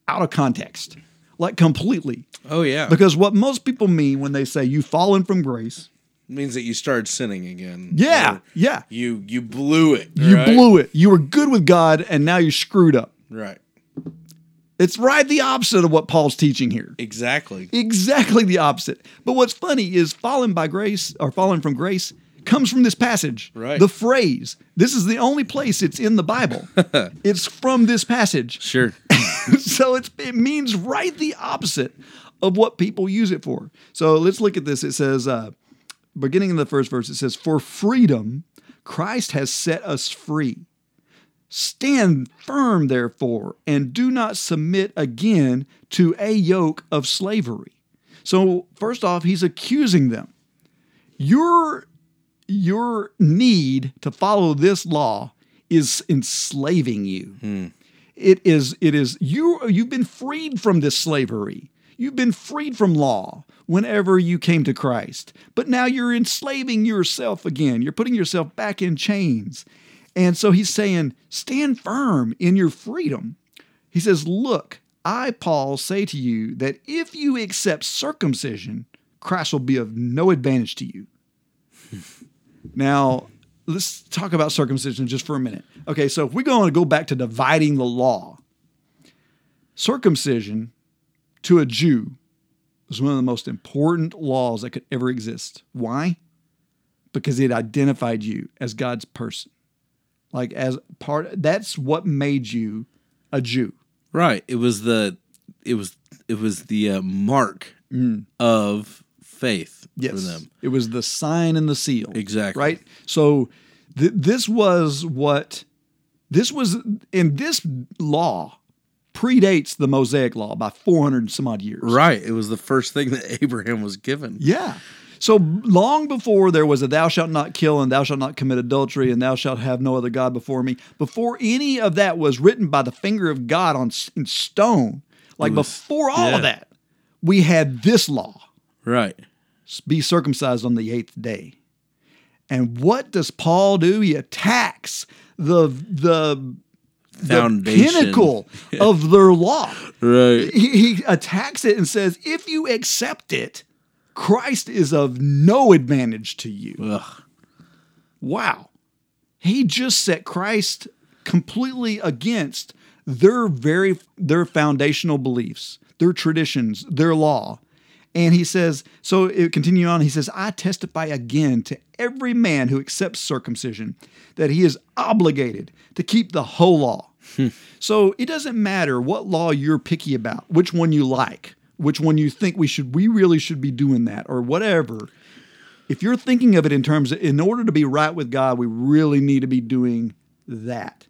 out of context. Like completely. Oh yeah. Because what most people mean when they say you've fallen from grace, means that you started sinning again. yeah, yeah. You you blew it. You right? blew it. You were good with God and now you're screwed up. Right. It's right the opposite of what Paul's teaching here. Exactly. Exactly the opposite. But what's funny is fallen by grace or fallen from grace comes from this passage. Right. The phrase. This is the only place it's in the Bible. it's from this passage. Sure. so it's, it means right the opposite of what people use it for. So let's look at this. It says, uh, beginning in the first verse, it says, For freedom, Christ has set us free. Stand firm, therefore, and do not submit again to a yoke of slavery. So, first off, he's accusing them. Your, your need to follow this law is enslaving you. Hmm. It is it is you you've been freed from this slavery. You've been freed from law whenever you came to Christ. But now you're enslaving yourself again. You're putting yourself back in chains. And so he's saying stand firm in your freedom. He says look I Paul say to you that if you accept circumcision Christ will be of no advantage to you now, let's talk about circumcision just for a minute. Okay, so if we're going to go back to dividing the law, circumcision to a Jew was one of the most important laws that could ever exist. Why? Because it identified you as God's person. Like as part that's what made you a Jew. Right. It was the it was it was the uh, mark of faith Yes. for them. It was the sign and the seal. Exactly. Right? So th- this was what this was in this law predates the Mosaic law by 400 and some odd years. Right. It was the first thing that Abraham was given. Yeah. So long before there was a thou shalt not kill and thou shalt not commit adultery and thou shalt have no other God before me, before any of that was written by the finger of God on in stone, like was- before all yeah. of that, we had this law Right. Be circumcised on the eighth day. And what does Paul do? He attacks the the, the Foundation. pinnacle of their law. Right. He, he attacks it and says, if you accept it, Christ is of no advantage to you. Ugh. Wow. He just set Christ completely against their very their foundational beliefs, their traditions, their law. And he says, so it continue on, he says, I testify again to every man who accepts circumcision that he is obligated to keep the whole law. Hmm. so it doesn't matter what law you're picky about, which one you like, which one you think we should we really should be doing that or whatever if you're thinking of it in terms of in order to be right with God, we really need to be doing that.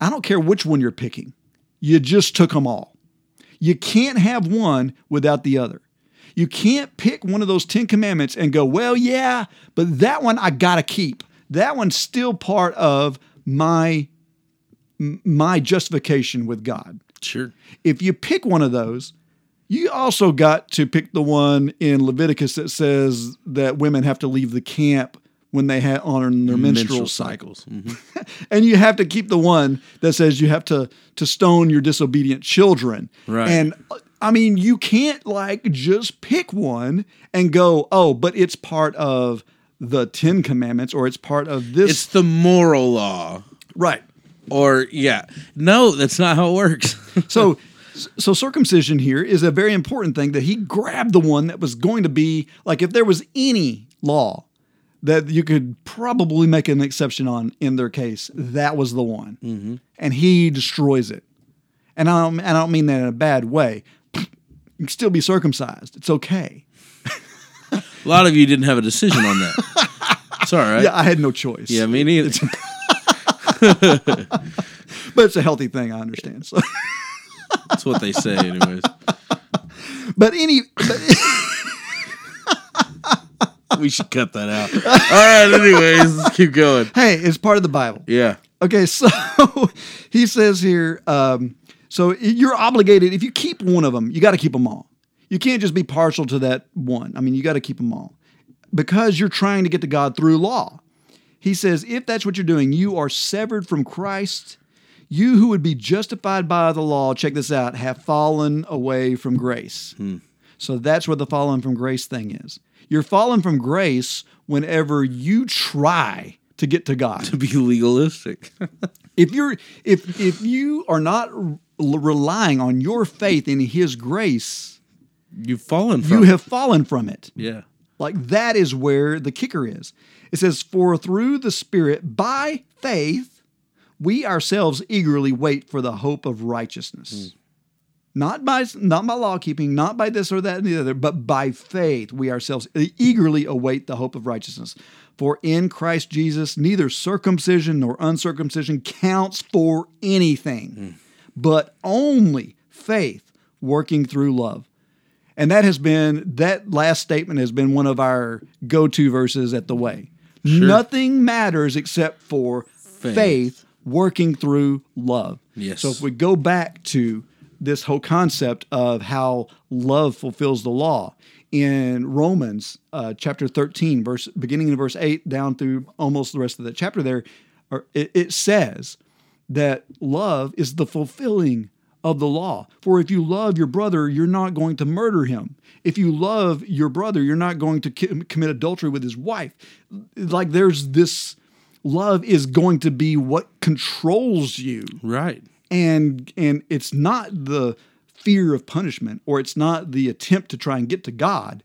I don't care which one you're picking. You just took them all. You can't have one without the other. You can't pick one of those 10 commandments and go, "Well, yeah, but that one I got to keep. That one's still part of my my justification with God." Sure. if you pick one of those, you also got to pick the one in Leviticus that says that women have to leave the camp when they have on their menstrual, cycles. Mhm. And you have to keep the one that says you have to to stone your disobedient children. Right. And uh, I mean, you can't like just pick one and go, oh, but it's part of the Ten Commandments or it's part of this. It's the moral law. right. Or yeah. No, that's not how it works. So, so circumcision here is a very important thing that he grabbed the one that was going to be like if there was any law that you could probably make an exception on in their case, that was the one, mm-hmm. and he destroys it. And I don't, and I don't mean that in a bad way. You can still be circumcised. It's okay. a lot of you didn't have a decision on that. It's all right. Yeah, I had no choice. Yeah, me neither. but it's a healthy thing. I understand. So, That's what they say, anyways. but any, but, We should cut that out. All right, anyways, let's keep going. hey, it's part of the Bible. Yeah. Okay, so he says here, um, so you're obligated if you keep one of them, you got to keep them all. You can't just be partial to that one. I mean, you got to keep them all because you're trying to get to God through law. He says, if that's what you're doing, you are severed from Christ. You who would be justified by the law, check this out, have fallen away from grace. So that's where the fallen from grace thing is. You're fallen from grace whenever you try to get to God. To be legalistic. if you're if if you are not r- relying on your faith in his grace You've fallen from you have fallen from it. Yeah. like that is where the kicker is. It says for through the spirit by faith we ourselves eagerly wait for the hope of righteousness hmm. Not by not by law keeping not by this or that and the other but by faith we ourselves eagerly await the hope of righteousness. For in Christ Jesus neither circumcision nor uncircumcision counts for anything hmm. but only faith working through love. And that has been that last statement has been one of our go-to verses at the way. Nothing matters except for faith. working through love. Yes. so if we go back to this whole concept of how love fulfills the law in Romans uh, chapter 13, verse beginning in verse 8 down through almost the rest of the chapter there, it, it says that love is the fulfilling of the law. For if you love your brother, you're not going to murder him. If you love your brother, you're not going to commit adultery with his wife. Like there's this love is going to be what controls you Right. And and it's not the fear of punishment or it's not the attempt to try and get to God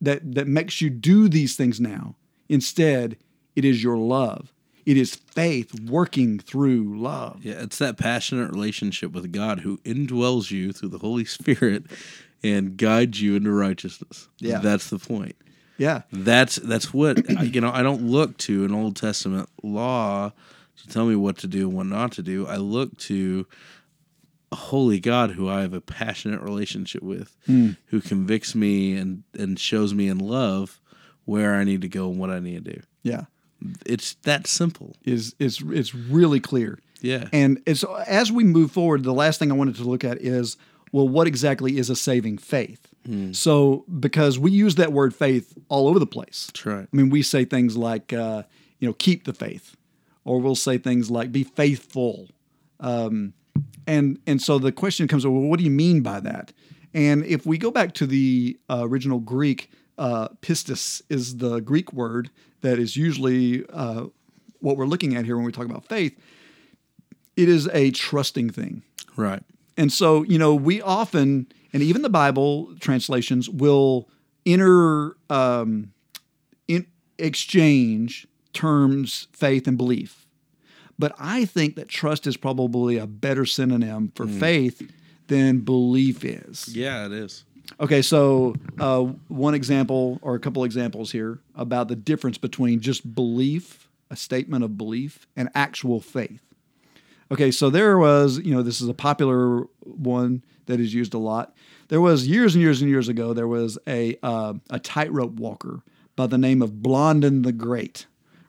that that makes you do these things now. Instead, it is your love. It is faith working through love. Yeah, it's that passionate relationship with God who indwells you through the Holy Spirit and guides you into righteousness. Yeah. That's the point. Yeah. That's that's what you know. I don't look to an Old Testament law to tell me what to do and what not to do. I look to a holy God who I have a passionate relationship with, who convicts me and and shows me in love where I need to go and what I need to do. Yeah. It's that simple. Is is it's really clear. Yeah. And it's as we move forward, the last thing I wanted to look at is well, what exactly is a saving faith? So because we use that word faith all over the place. That's right. I mean, we say things like, uh, you know, keep the faith, or we'll say things like, be faithful. Um, and and so the question comes, well, what do you mean by that? And if we go back to the uh, original Greek, uh, pistis is the Greek word that is usually uh, what we're looking at here when we talk about faith. It is a trusting thing. Right. And so, you know, we often, and even the Bible translations will inter um, in exchange terms faith and belief. But I think that trust is probably a better synonym for faith than belief is. Yeah, it is. Okay, so uh, one example or a couple examples here about the difference between just belief, a statement of belief, and actual faith. Okay, so there was, you know, this is a popular one that is used a lot. There was years and years and years ago. There was a uh, a tightrope walker by the name of Blondin the Great,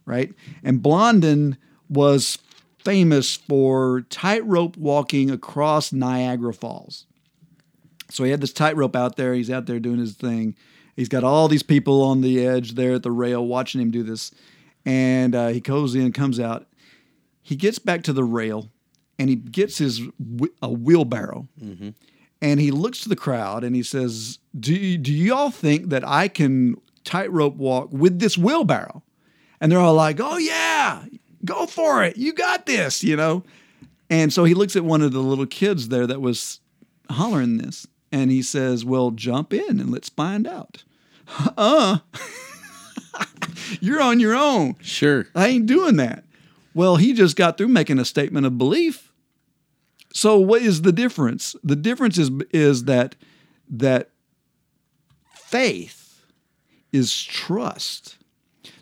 right? And Blondin was famous for tightrope walking across Niagara Falls. So he had this tightrope out there. He's out there doing his thing. He's got all these people on the edge there at the rail watching him do this. And uh, he goes in, comes out. He gets back to the rail and he gets his wh- a wheelbarrow and he looks to the crowd and he says, "Do do y'all think that I can tightrope walk with this wheelbarrow?" And they're all like, "Oh yeah, go for it. You got this," you know. And so he looks at one of the little kids there that was hollering this, and he says, "Well, jump in and let's find out." Uh, you're on your own. Sure. I ain't doing that. Well, he just got through making a statement of belief. So what is the difference? The difference is is that that faith is trust.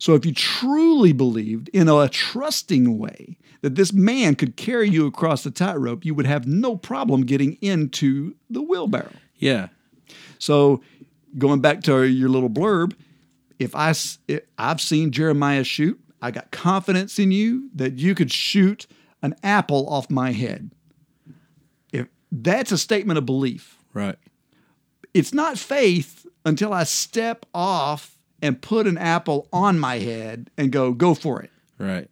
So if you truly believed in a trusting way that this man could carry you across the tightrope, you would have no problem getting into the wheelbarrow. Yeah. So going back to your little blurb, if I if I've seen Jeremiah shoot, I got confidence in you that you could shoot an apple off my head. If that's a statement of belief. Right. It's not faith until I step off and put an apple on my head and go go for it. Right.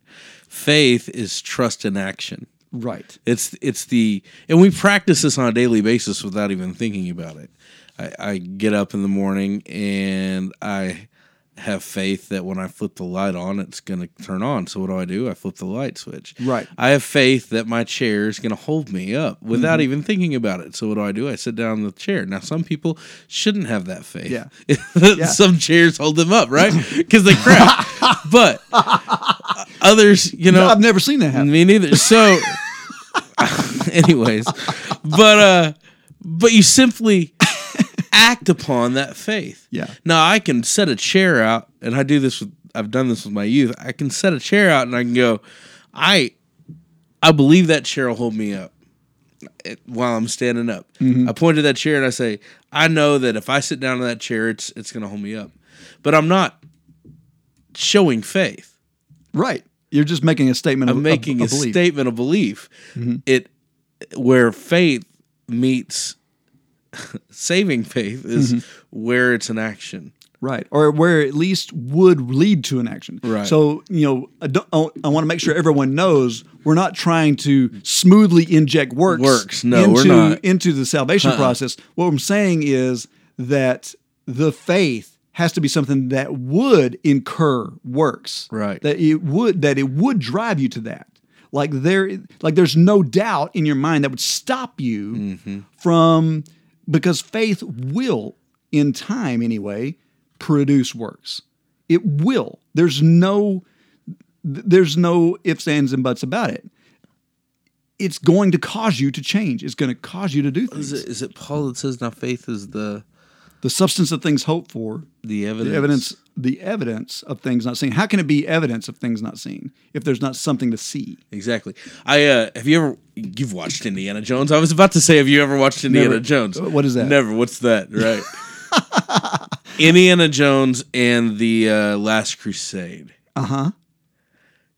Faith is trust in action. Right. It's it's the and we practice this on a daily basis without even thinking about it. I, I get up in the morning and I have faith that when I flip the light on, it's going to turn on. So what do I do? I flip the light switch. Right. I have faith that my chair is going to hold me up without Mm-hmm. even thinking about it. So what do I do? I sit down in the chair. Now some people shouldn't have that faith. Yeah. some chairs hold them up, right? Because they crack. but others, you know, I've never seen that happen. me neither. So, anyways, but uh, but you simply act upon that faith. Yeah. Now I can set a chair out, and I do this with. I've done this with my youth. I can set a chair out, and I can go. I, I believe that chair will hold me up eh, while I'm standing up. I point to that chair and I say, I know that if I sit down in that chair, it's it's going to hold me up. But I'm not showing faith. Right. You're just making a statement I'm of making a of belief. statement of belief. Mm-hmm. It where faith meets saving faith is Mm-hmm. where it's an action. Right. Or where at least would lead to an action. Right. So, you know, I, don't, I want to make sure everyone knows we're not trying to smoothly inject works, Works. No, into, we're not. into the salvation Uh-uh. process. What I'm saying is that the faith has to be something that would incur works. Right. That it would that it would drive you to that. Like there like there's no doubt in your mind that would stop you Mm-hmm. from because faith will in time anyway produce works. It will. There's no there's no ifs ands and buts about it. It's going to cause you to change. It's going to cause you to do things Is it, is it Paul that says now faith is the the substance of things hoped for the evidence? the evidence the evidence of things not seen how can it be evidence of things not seen if there's not something to see Exactly. I uh have you ever you've watched Indiana Jones? I was about to say have you ever watched Indiana Never. Jones? What is that? Never. What's that? Right. Indiana Jones and the uh, Last Crusade. uh-huh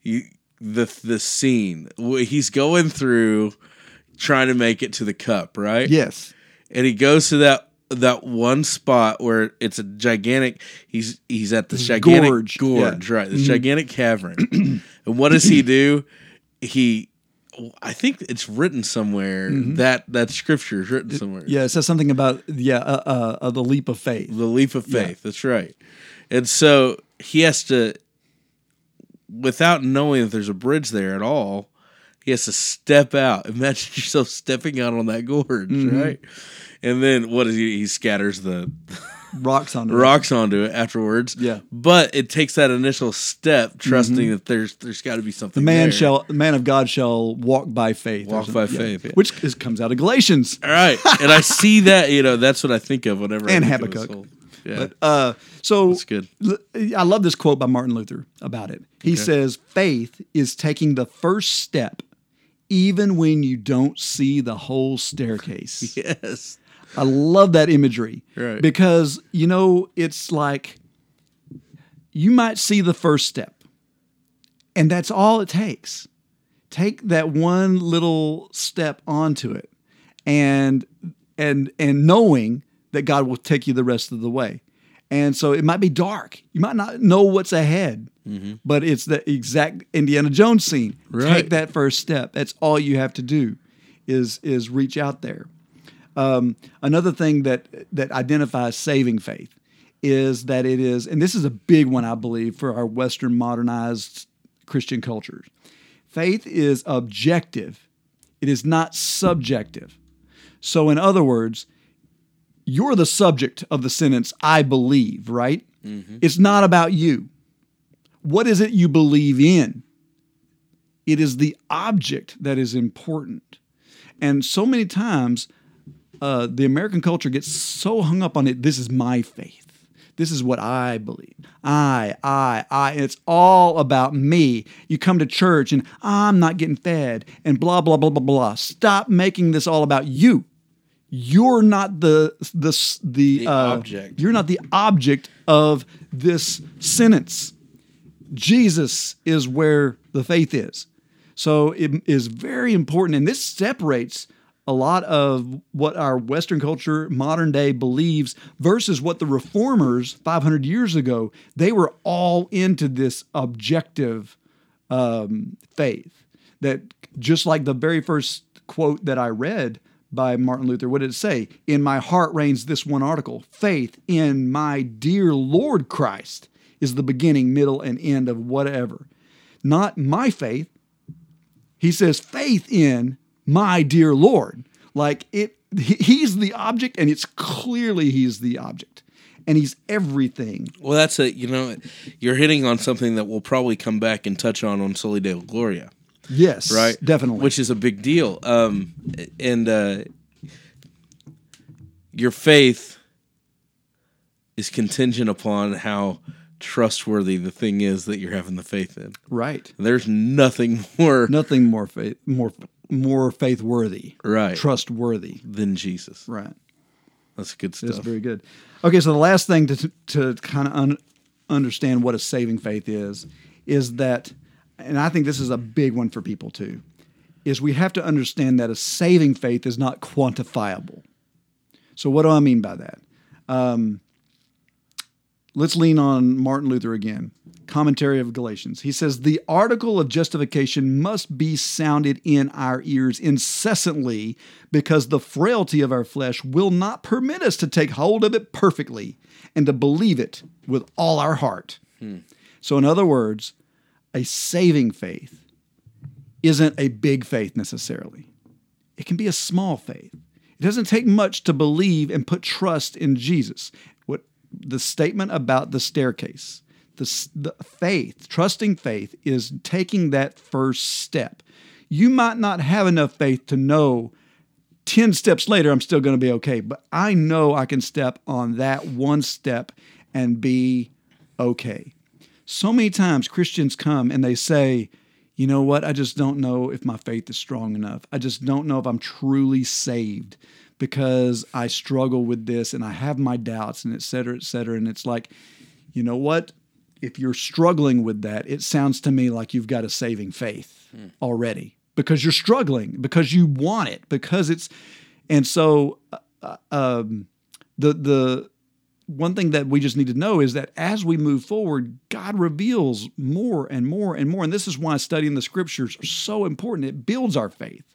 you, the the scene he's going through trying to make it to the cup right yes and he goes to that that one spot where it's a gigantic he's he's at this gigantic gorge, gorge, yeah. Mm-hmm. right this gigantic cavern and what does he do he I think it's written somewhere that that scripture is written somewhere Mm-hmm. yeah it says something about yeah uh, uh, uh, the leap of faith the leap of faith. That's right. And so he has to, without knowing that there's a bridge there at all, he has to step out. Imagine yourself stepping out on that gorge, Mm-hmm. right? And then what is he? He scatters the rocks on it. rocks onto it afterwards. Yeah. But it takes that initial step, trusting that there's there's got to be something. the man there. shall the man of God shall walk by faith. Walk by Yeah. faith, yeah. which is, comes out of Galatians. All right, and I see that. You know, that's what I think of whenever. I And this Habakkuk. Yeah, But uh, so that's good. I love this quote by Martin Luther about it. He says, Faith is taking the first step even when you don't see the whole staircase. Yes. I love that imagery. Right. Because, you know, it's like you might see the first step, and that's all it takes. Take that one little step onto it and and and knowing that God will take you the rest of the way. And so it might be dark. You might not know what's ahead, mm-hmm. but it's the exact Indiana Jones scene. Right. Take that first step. That's all you have to do is is reach out there. Um, another thing that that identifies saving faith is that it is, and this is a big one, I believe, for our Western modernized Christian cultures. Faith is objective; it is not subjective. So, in other words, you're the subject of the sentence "I believe," right? It's not about you. What is it you believe in? It is the object that is important. And so many times, uh, the American culture gets so hung up on it. This is my faith. This is what I believe. I, I, I. It's all about me. You come to church and I'm not getting fed and blah, blah, blah, blah, blah. Stop making this all about you. You're not the the the, The uh, object. You're not the object of this sentence. Jesus is where the faith is. So it is very important, and this separates a lot of what our Western culture, modern day, believes versus what the reformers 500 years ago, they were all into this objective um, faith. That just like the very first quote that I read by Martin Luther, what did it say? In my heart reigns this one article faith in my dear Lord Christ is the beginning, middle, and end of whatever. Not my faith. He says faith in my dear Lord. Like it, he's the object, and it's clearly he's the object. And he's everything. Well, that's a you know, you're hitting on something that we'll probably come back and touch on on Soli Deo Gloria, Yes, right? Definitely. which is a big deal. Um, and uh, your faith is contingent upon how trustworthy the thing is that you're having the faith in. right. There's nothing more Nothing more faith, more more faith worthy, right trustworthy. than Jesus. Right. That's good stuff. That's very good. Okay, so the last thing to to kind of un, understand what a saving faith is is that, and I think this is a big one for people too, is we have to understand that a saving faith is not quantifiable. So what do I mean by that? Um, let's lean on Martin Luther again. Commentary of Galatians. He says, The article of justification must be sounded in our ears incessantly because the frailty of our flesh will not permit us to take hold of it perfectly and to believe it with all our heart. Hmm. So, in other words, a saving faith isn't a big faith necessarily, it can be a small faith. It doesn't take much to believe and put trust in Jesus. The statement about the staircase, the, the faith, trusting faith is taking that first step. You might not have enough faith to know 10 steps later I'm still going to be okay, but I know I can step on that one step and be okay. So many times Christians come and they say, you know what? I just don't know if my faith is strong enough. I just don't know if I'm truly saved because I struggle with this and I have my doubts and et cetera, et cetera. And it's like, you know what? If you're struggling with that, it sounds to me like you've got a saving faith already because you're struggling, because you want it, because it's, and so uh, um, the the one thing that we just need to know is that as we move forward, God reveals more and more and more. And this is why studying the scriptures are so important. It builds our faith,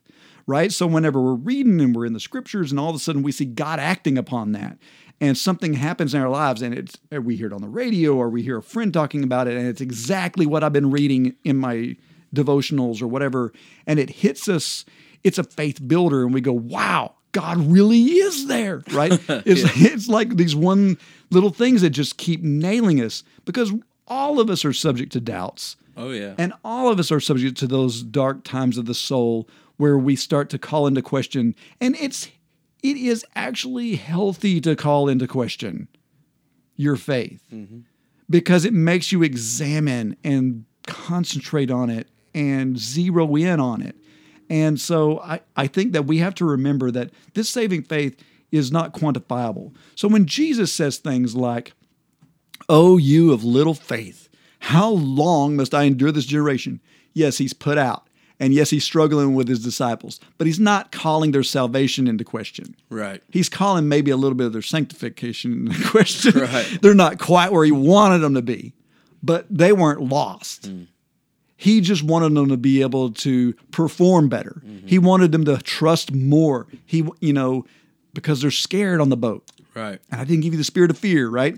right? So whenever we're reading and we're in the scriptures, and all of a sudden we see God acting upon that, and something happens in our lives, and it's we hear it on the radio or we hear a friend talking about it, and it's exactly what I've been reading in my devotionals or whatever, and it hits us. It's a faith builder, and we go, "Wow, God really is there, right? It's, it's like these one little things that just keep nailing us because all of us are subject to doubts. Oh yeah. And all of us are subject to those dark times of the soul where we start to call into question. And it's it is actually healthy to call into question your faith mm-hmm. because it makes you examine and concentrate on it and zero in on it. And so I, I think that we have to remember that this saving faith is not quantifiable. So when Jesus says things like, Oh, you of little faith, how long must I endure this generation? Yes, he's put out. And yes, he's struggling with his disciples, but he's not calling their salvation into question. right. He's calling maybe a little bit of their sanctification into question. Right. They're not quite where he wanted them to be, but they weren't lost. Mm. He just wanted them to be able to perform better. Mm-hmm. He wanted them to trust more. He, you know, because they're scared on the boat. Right. And I didn't give you the spirit of fear, right?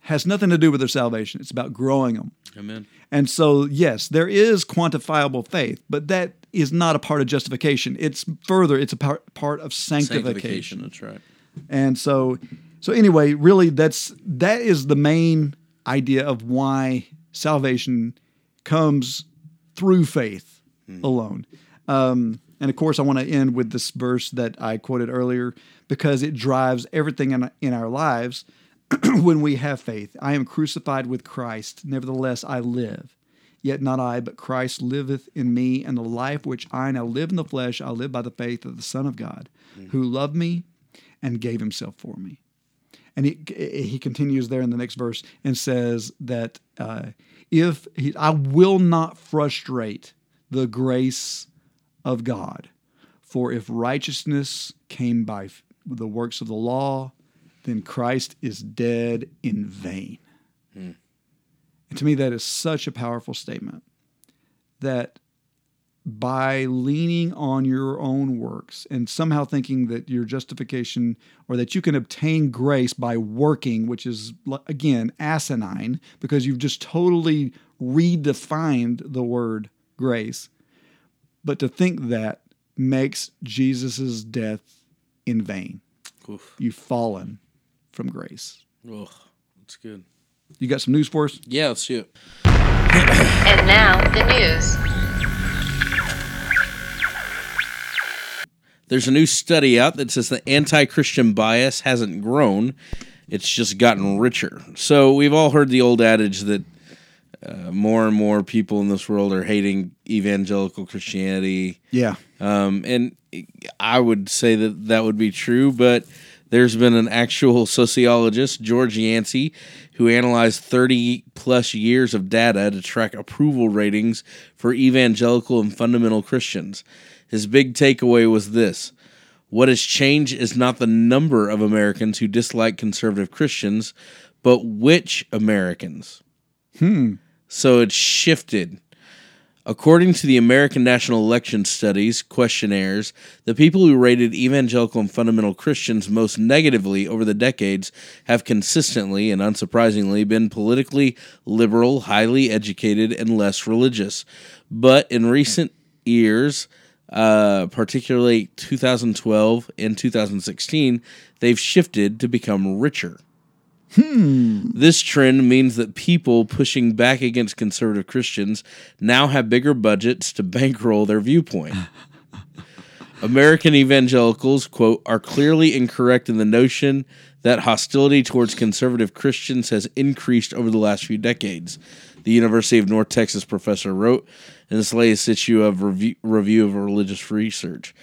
Has nothing to do with their salvation. It's about growing them. Amen. And so, yes, there is quantifiable faith, but that is not a part of justification. It's further, it's a part, part of sanctification. Sanctification. That's right. And so, so anyway, really, that's that is the main idea of why salvation comes through faith alone. Um, and of course, I want to end with this verse that I quoted earlier because it drives everything in, in our lives when we have faith. I am crucified with Christ, nevertheless I live. Yet not I, but Christ liveth in me, and the life which I now live in the flesh, I live by the faith of the Son of God, who loved me and gave himself for me. And he, he continues there in the next verse and says that uh, if he, I will not frustrate the grace of God, for if righteousness came by the works of the law, then Christ is dead in vain. And to me, that is such a powerful statement that by leaning on your own works and somehow thinking that your justification or that you can obtain grace by working, which is, again, asinine because you've just totally redefined the word grace. But to think that makes Jesus' death in vain. Oof. You've fallen from grace. Ugh, that's good. You got some news for us? Yeah, let's see it. And now, the news. There's a new study out that says the anti Christian bias hasn't grown, it's just gotten richer. So we've all heard the old adage that uh, more and more people in this world are hating evangelical Christianity. Yeah. Um, and I would say that that would be true, but there's been an actual sociologist, George Yancey, who analyzed 30 plus years of data to track approval ratings for evangelical and fundamental Christians. His big takeaway was this what has changed is not the number of Americans who dislike conservative Christians, but which Americans. Hmm. So it's shifted. According to the American National Election Studies questionnaires, the people who rated evangelical and fundamental Christians most negatively over the decades have consistently and unsurprisingly been politically liberal, highly educated, and less religious. But in recent years, uh, particularly 2012 and 2016, they've shifted to become richer. Hmm. This trend means that people pushing back against conservative Christians now have bigger budgets to bankroll their viewpoint. American evangelicals, quote, are clearly incorrect in the notion that hostility towards conservative Christians has increased over the last few decades. The University of North Texas professor wrote in this latest issue of Review, Review of Religious Research.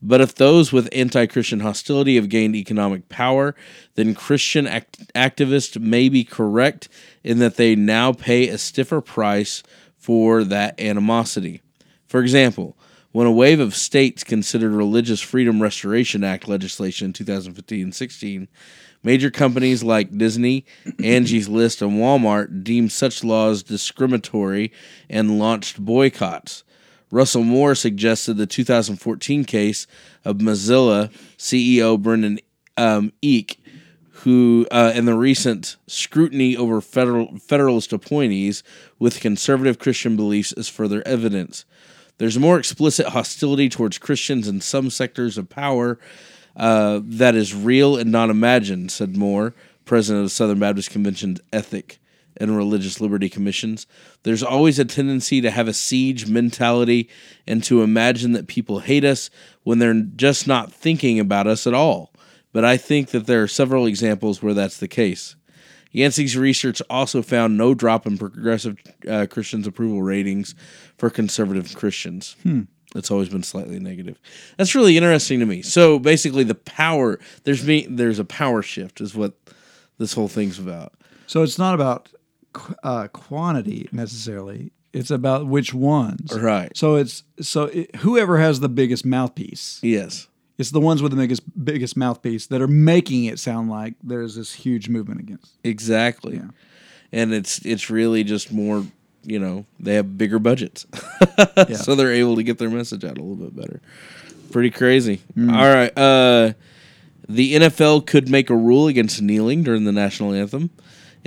But if those with anti Christian hostility have gained economic power, then Christian act- activists may be correct in that they now pay a stiffer price for that animosity. For example, when a wave of states considered Religious Freedom Restoration Act legislation in 2015 and 16, major companies like Disney, Angie's List, and Walmart deemed such laws discriminatory and launched boycotts. Russell Moore suggested the 2014 case of Mozilla CEO Brendan um, Eek, who uh, and the recent scrutiny over federal federalist appointees with conservative Christian beliefs is further evidence. There's more explicit hostility towards Christians in some sectors of power uh, that is real and not imagined, said Moore, president of the Southern Baptist Convention's Ethic and Religious Liberty Commissions. There's always a tendency to have a siege mentality and to imagine that people hate us when they're just not thinking about us at all. But I think that there are several examples where that's the case. Yancey's research also found no drop in progressive uh, Christians' approval ratings for conservative Christians. It's always been slightly negative. That's really interesting to me. So basically, the power there's me there's a power shift is what this whole thing's about. So it's not about uh, quantity necessarily. It's about which ones. Right. So it's so it, whoever has the biggest mouthpiece. Yes. It's the ones with the biggest biggest mouthpiece that are making it sound like there's this huge movement against. Exactly. Yeah. And it's it's really just more, you know, they have bigger budgets. so they're able to get their message out a little bit better. Pretty crazy. All right. Uh The NFL could make a rule against kneeling during the national anthem.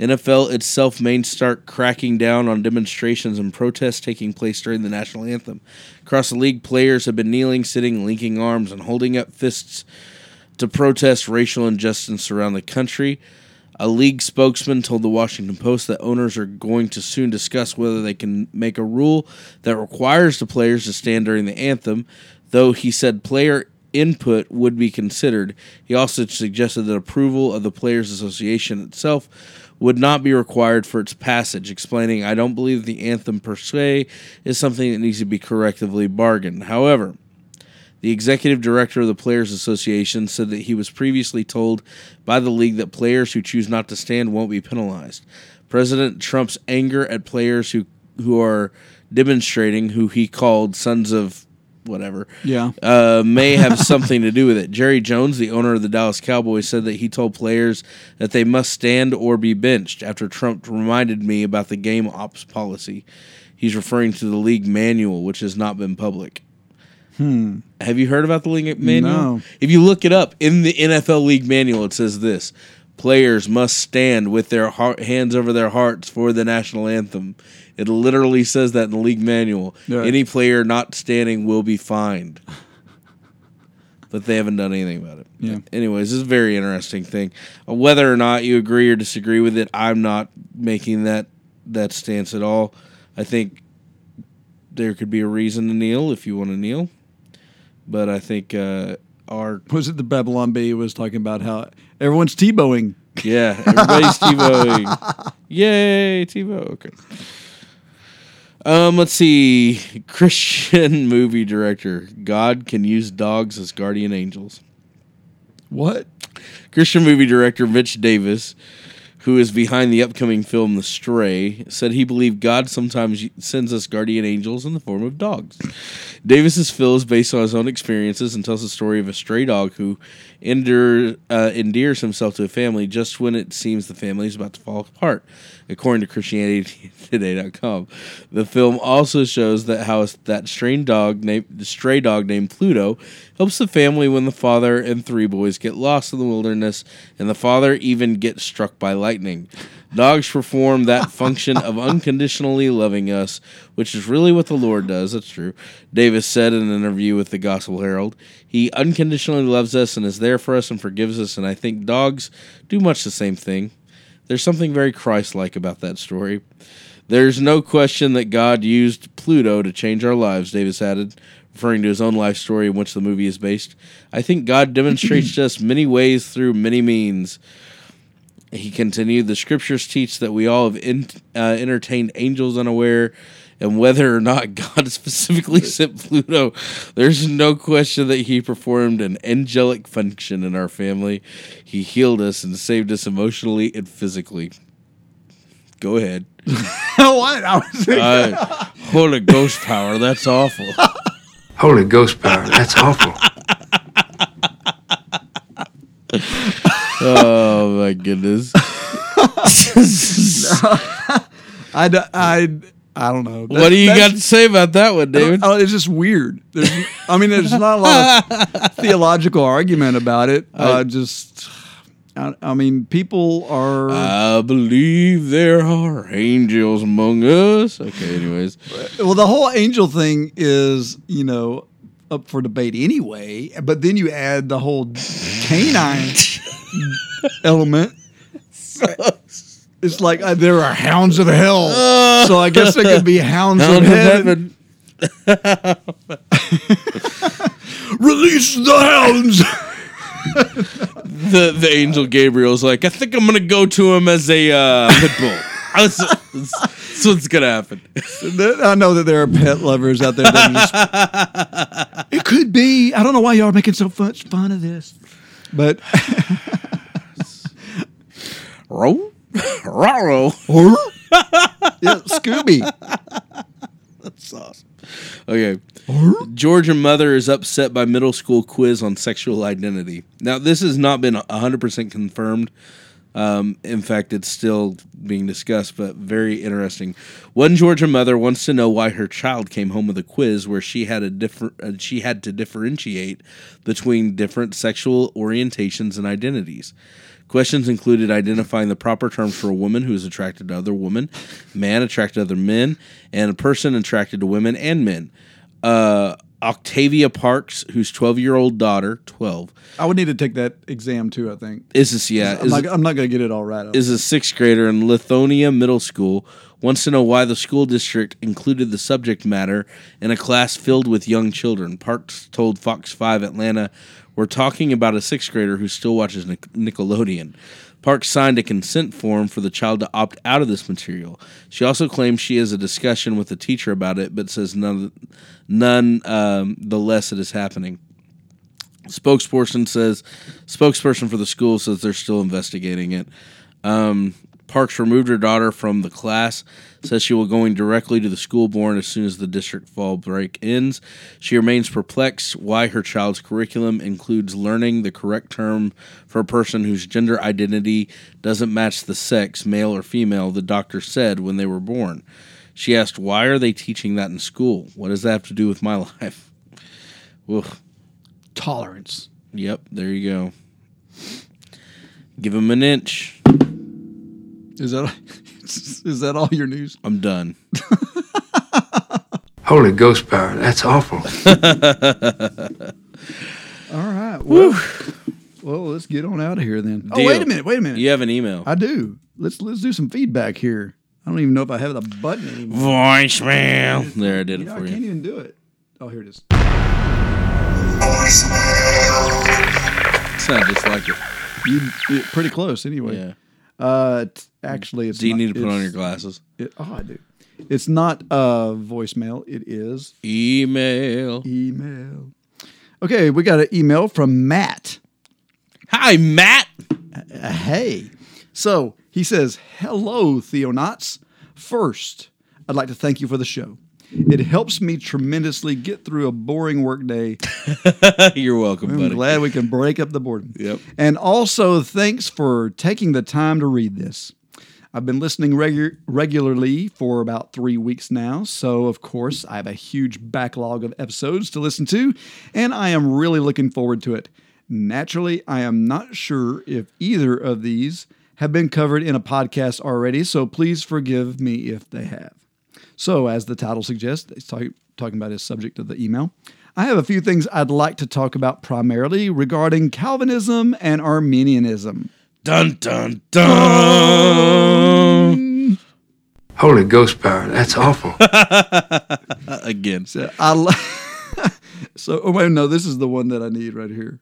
NFL itself may start cracking down on demonstrations and protests taking place during the national anthem. Across the league, players have been kneeling, sitting, linking arms, and holding up fists to protest racial injustice around the country. A league spokesman told the Washington Post that owners are going to soon discuss whether they can make a rule that requires the players to stand during the anthem, though he said player input would be considered. He also suggested that approval of the Players Association itself would not be required for its passage, explaining, I don't believe the anthem per se is something that needs to be correctively bargained. However, the executive director of the Players Association said that he was previously told by the league that players who choose not to stand won't be penalized. President Trump's anger at players who who are demonstrating, who he called sons of whatever, Yeah. uh, may have something to do with it. Jerry Jones, the owner of the Dallas Cowboys, said that he told players that they must stand or be benched after Trump reminded me about the game ops policy. He's referring to the league manual, which has not been public. Have you heard about the league manual? No. If you look it up in the NFL league manual, it says this: players must stand with their heart, hands over their hearts for the national anthem. It literally says that in the league manual. Yeah. Any player not standing will be fined. But they haven't done anything about it. Yeah. Anyways, this is a very interesting thing. Uh, Whether or not you agree or disagree with it, I'm not making that that stance at all. I think there could be a reason to kneel if you want to kneel, but I think uh, our Was it the Babylon Bee was talking about how everyone's Tebowing? yeah everybody's TiVoing. Yay, TiVo. Okay. Um, let's see. Christian movie director. God can use dogs as guardian angels. What? Christian movie director Mitch Davis, who is behind the upcoming film The Stray, said he believed God sometimes sends us guardian angels in the form of dogs. Davis's film is based on his own experiences and tells the story of a stray dog who uh, endears himself to a family just when it seems the family is about to fall apart, according to ChristianityToday.com. The film also shows that how that dog named stray dog named Pluto helps the family when the father and three boys get lost in the wilderness, and the father even gets struck by lightning. Dogs perform that function of unconditionally loving us, which is really what the Lord does. That's true. Davis said in an interview with the Gospel Herald, He unconditionally loves us and is there for us and forgives us, and I think dogs do much the same thing. There's something very Christ like about that story. There's no question that God used Pluto to change our lives, Davis added, referring to his own life story in which the movie is based. I think God demonstrates to us many ways through many means. He continued, The scriptures teach that we all have in, uh, entertained angels unaware, and whether or not God specifically sent Pluto, there's no question that he performed an angelic function in our family. He healed us and saved us emotionally and physically. Go ahead. what? I was Uh, Holy Ghost power, that's awful. Holy Ghost power. That's awful. Oh my goodness. I, d- I, I don't know. what do you got to say about that one, David? oh, it's just weird. There's, I mean, there's not a lot of theological argument about it. Uh, just, I, I mean, people are. I believe there are angels among us. Okay, anyways. well, the whole angel thing is, you know, up for debate anyway. But then you add the whole canine element. It's like uh, there are hounds of hell, so I guess there could be hounds, Hound of of heaven. Release the hounds. The the angel Gabriel's like, I think I'm gonna go to him as a uh, pit bull. That's, that's, that's what's gonna happen. I know that there are pet lovers out there. That it could be. I don't know why y'all are making so much fun of this, but Row, row. yeah, Scooby. That's awesome. Okay. Georgia mother is upset by middle school quiz on sexual identity. Now, this has not been 100% confirmed, Um, in fact, it's still being discussed, but very interesting. One Georgia mother wants to know why her child came home with a quiz where she had a different uh, she had to differentiate between different sexual orientations and identities. Questions included identifying the proper terms for a woman who is attracted to other women, man attracted to other men, and a person attracted to women and men. Uh, Octavia Parks, whose 12 year old daughter, 12, I would need to take that exam too. I think. is this, yeah, I'm is, not, I'm not going to get it all right. is a sixth grader in Lithonia Middle School, wants to know why the school district included the subject matter in a class filled with young children. Parks told Fox 5 Atlanta, We're talking about a sixth grader who still watches Nickelodeon. Parks signed a consent form for the child to opt out of this material. She also claims she has a discussion with the teacher about it, but says none, none um, the less it is happening. Spokesperson says, spokesperson for the school says they're still investigating it. Um, Parks removed her daughter from the class, says she will going directly to the school board as soon as the district fall break ends. She remains perplexed why her child's curriculum includes learning the correct term for a person whose gender identity doesn't match the sex, male or female, the doctor said when they were born. She asked, Why are they teaching that in school? What does that have to do with my life? Oof. tolerance. Yep, there you go. Give him an inch. Is that is that all your news? I'm done. Holy ghost power, that's awful. All right. Well, well, let's get on out of here then. Oh, wait a minute. Wait a minute. You have an email. I do. Let's let's do some feedback here. I don't even know if I have the button anymore. Voicemail. There, I did You it know, I for can't even do it. Oh, here it is. Sounds just like it. You it, pretty close anyway. Yeah. Uh, t- actually, it's. Do you not- need to put on your glasses? It, oh, I do. It's not uh voicemail. It is Email. email. Okay, we got an email from Matt. Hi, Matt. Uh, hey. So he says, Hello, Theonauts. First, I'd like to thank you for the show. It helps me tremendously get through a boring workday. You're welcome, I'm buddy. glad we can break up the boredom. Yep. And also, thanks for taking the time to read this. I've been listening regu- regularly for about three weeks now, so of course, I have a huge backlog of episodes to listen to, and I am really looking forward to it. Naturally, I am not sure if either of these have been covered in a podcast already, so please forgive me if they have. So, as the title suggests, it's talk, talking about his subject of the email. I have a few things I'd like to talk about primarily regarding Calvinism and Arminianism. Dun dun dun. Holy ghost power, that's awful. Again. So, I li- so oh wait, no, this is the one that I need right here.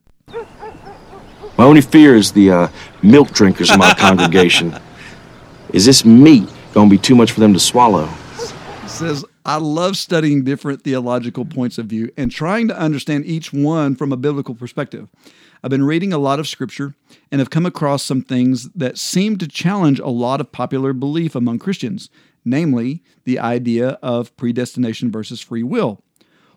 My only fear is the uh, milk drinkers in my congregation. Is this meat going to be too much for them to swallow? It says, I love studying different theological points of view and trying to understand each one from a biblical perspective. I've been reading a lot of scripture and have come across some things that seem to challenge a lot of popular belief among Christians, namely the idea of predestination versus free will.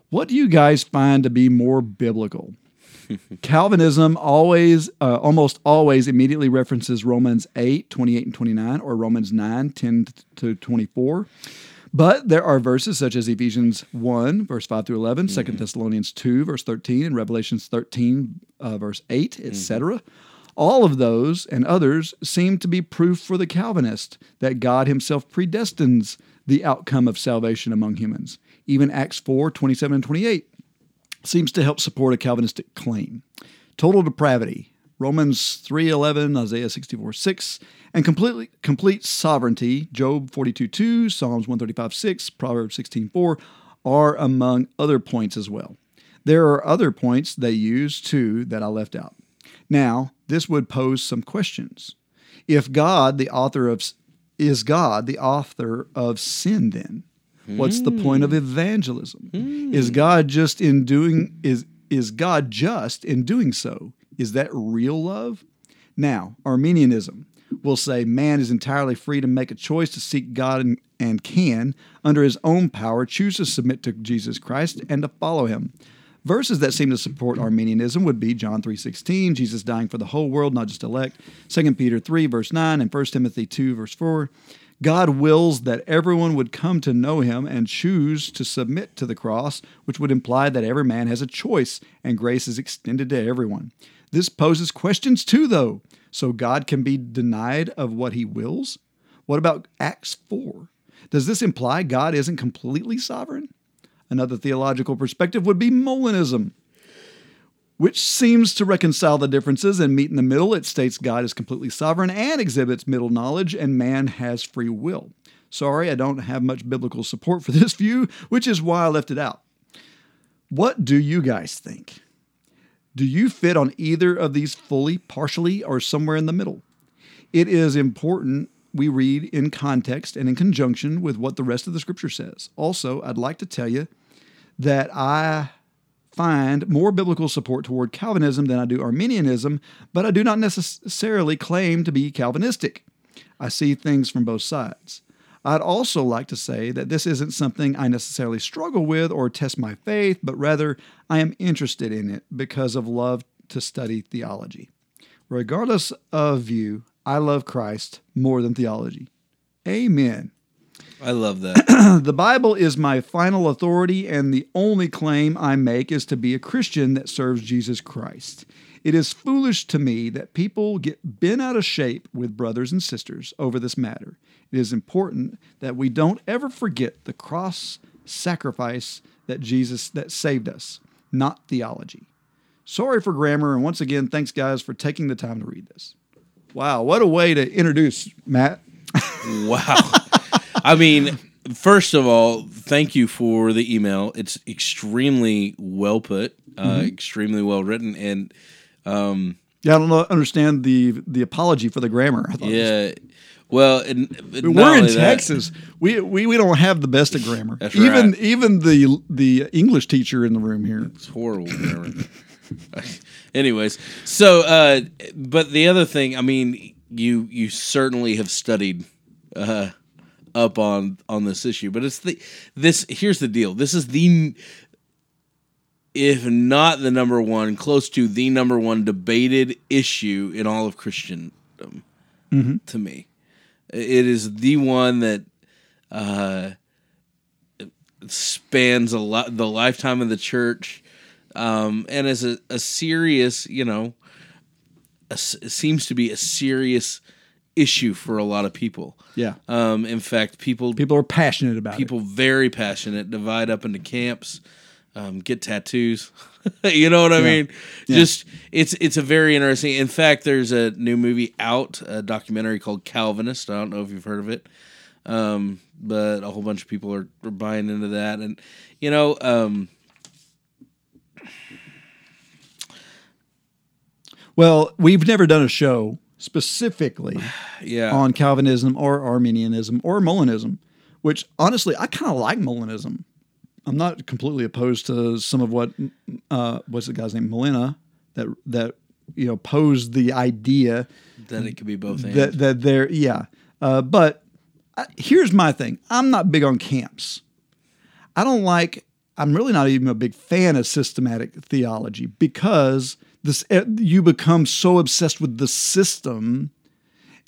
What do you guys find to be more biblical? Calvinism always, uh, almost always immediately references Romans 8, 28 and 29, or Romans 9, 10 to 24. But there are verses such as Ephesians 1, verse 5 through 11, 2 Thessalonians 2, verse 13, and Revelations 13, uh, verse 8, etc. All of those and others seem to be proof for the Calvinist that God himself predestines the outcome of salvation among humans. Even Acts 4, 27 and 28 seems to help support a Calvinistic claim. Total depravity, Romans 3:11, Isaiah 64:6, and completely complete sovereignty, Job 42:2, Psalms 135:6, Proverbs 16:4 are among other points as well. There are other points they use too that I left out. Now, this would pose some questions. If God, the author of is God the author of sin then? What's the point of hmm. evangelism? Hmm. Is God just in doing is is God just in doing so? Is that real love? Now, Arminianism will say man is entirely free to make a choice to seek God and, and can, under his own power, choose to submit to Jesus Christ and to follow him. Verses that seem to support Arminianism would be John 3:16, Jesus dying for the whole world, not just elect. 2 Peter 3 verse 9 and 1 Timothy 2 verse 4. God wills that everyone would come to know him and choose to submit to the cross, which would imply that every man has a choice and grace is extended to everyone. This poses questions too though. So God can be denied of what he wills? What about Acts 4? Does this imply God isn't completely sovereign? Another theological perspective would be Molinism, which seems to reconcile the differences and meet in the middle. It states God is completely sovereign and exhibits middle knowledge, and man has free will. Sorry, I don't have much biblical support for this view, which is why I left it out. What do you guys think? Do you fit on either of these fully, partially, or somewhere in the middle? It is important we read in context and in conjunction with what the rest of the scripture says. Also, I'd like to tell you that I find more biblical support toward Calvinism than I do Arminianism, but I do not necessarily claim to be Calvinistic. I see things from both sides. I'd also like to say that this isn't something I necessarily struggle with or test my faith, but rather I am interested in it because of love to study theology. Regardless of view, I love Christ more than theology. Amen. I love that. the Bible is my final authority, and the only claim I make is to be a Christian that serves Jesus Christ. It is foolish to me that people get bent out of shape with brothers and sisters over this matter. It is important that we don't ever forget the cross sacrifice that Jesus that saved us, not theology. Sorry for grammar, and once again, thanks guys for taking the time to read this. Wow, what a way to introduce Matt. wow. I mean, first of all, thank you for the email. It's extremely well put, uh, Mhm. extremely well written, and um, Yeah, I don't know, understand the the apology for the grammar. I thought it was- yeah. Well, and, mean, we're in Texas. We, we we don't have the best of grammar. That's even right. even the the English teacher in the room here. It's horrible grammar. Anyways, so uh, but the other thing, I mean, you you certainly have studied uh, up on on this issue, but it's the this here's the deal. This is the if not the number one, close to the number one debated issue in all of Christendom Mhm. to me. It is the one that uh, spans a lot the lifetime of the church, um, and is a, a serious, you know, a it seems to be a serious issue for a lot of people. Yeah. Um, in fact, people people are passionate about people very passionate. Divide up into camps, um, get tattoos. you know what I Yeah. mean? Yeah. Just it's it's a very interesting. In fact, there's a new movie out, a documentary called Calvinist. I don't know if you've heard of it, um, but a whole bunch of people are, are buying into that, and you know. Um, Well, we've never done a show specifically Yeah. on Calvinism or Arminianism or Molinism, which honestly I kind of like Molinism. I'm not completely opposed to some of what uh, what's the guy's name Molina that that you know posed the idea that it could be both. that and. that there yeah uh, but I, here's my thing i'm not big on camps i don't like i'm really not even a big fan of systematic theology because this you become so obsessed with the system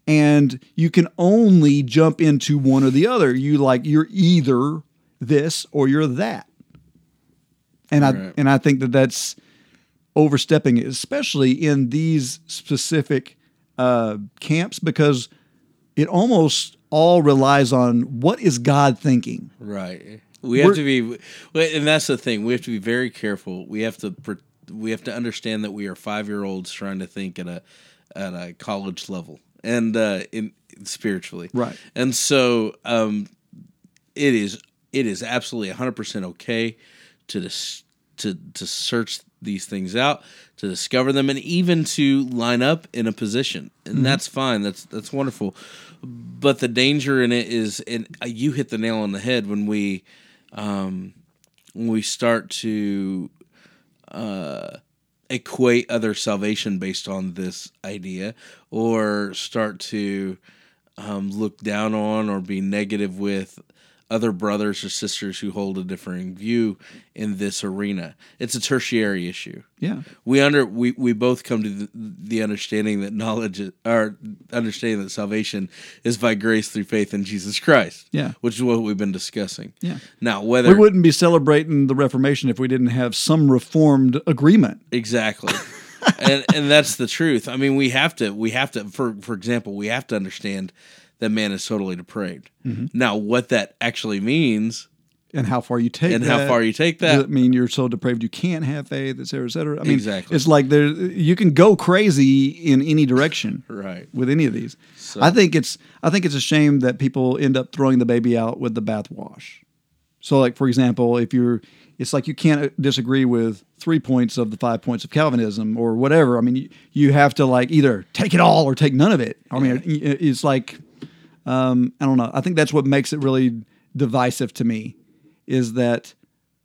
and you can only jump into one or the other you like you're either this or you're that and i and i think that that's overstepping it, especially in these specific uh, camps, because it almost all relies on what is God thinking. Right. We have We're- to be, and that's the thing. We have to be very careful. We have to, we have to understand that we are five year olds trying to think at a, at a college level and uh, in spiritually. Right. And so, um, it is, it is absolutely hundred percent okay to dis- to to search these things out, to discover them, and even to line up in a position, and Mhm. that's fine. That's that's wonderful. But the danger in it is, and you hit the nail on the head when we, um, when we start to uh, equate other salvation based on this idea, or start to um, look down on or be negative with other brothers or sisters who hold a differing view in this arena. It's a tertiary issue. Yeah. We under we, we both come to the, the understanding that knowledge is- or understanding that salvation is by grace through faith in Jesus Christ. Yeah. Which is what we've been discussing. Yeah. Now whether We wouldn't be celebrating the Reformation if we didn't have some reformed agreement. Exactly. and and that's the truth. I mean, we have to we have to for for example, we have to understand that man is totally depraved. Mhm. Now, what that actually means And how far you take And how that. far you take that. Does it mean you're so depraved you can't have faith, et cetera, et cetera? I mean, Exactly. it's like there you can go crazy in any direction. Right. With any of these. So- I think it's I think it's a shame that people end up throwing the baby out with the bathwash. So like for example, if you're it's like you can't disagree with three points of the five points of Calvinism or whatever. I mean, you, you have to like either take it all or take none of it. I mean, it- it's like um, I don't know. I think that's what makes it really divisive to me is that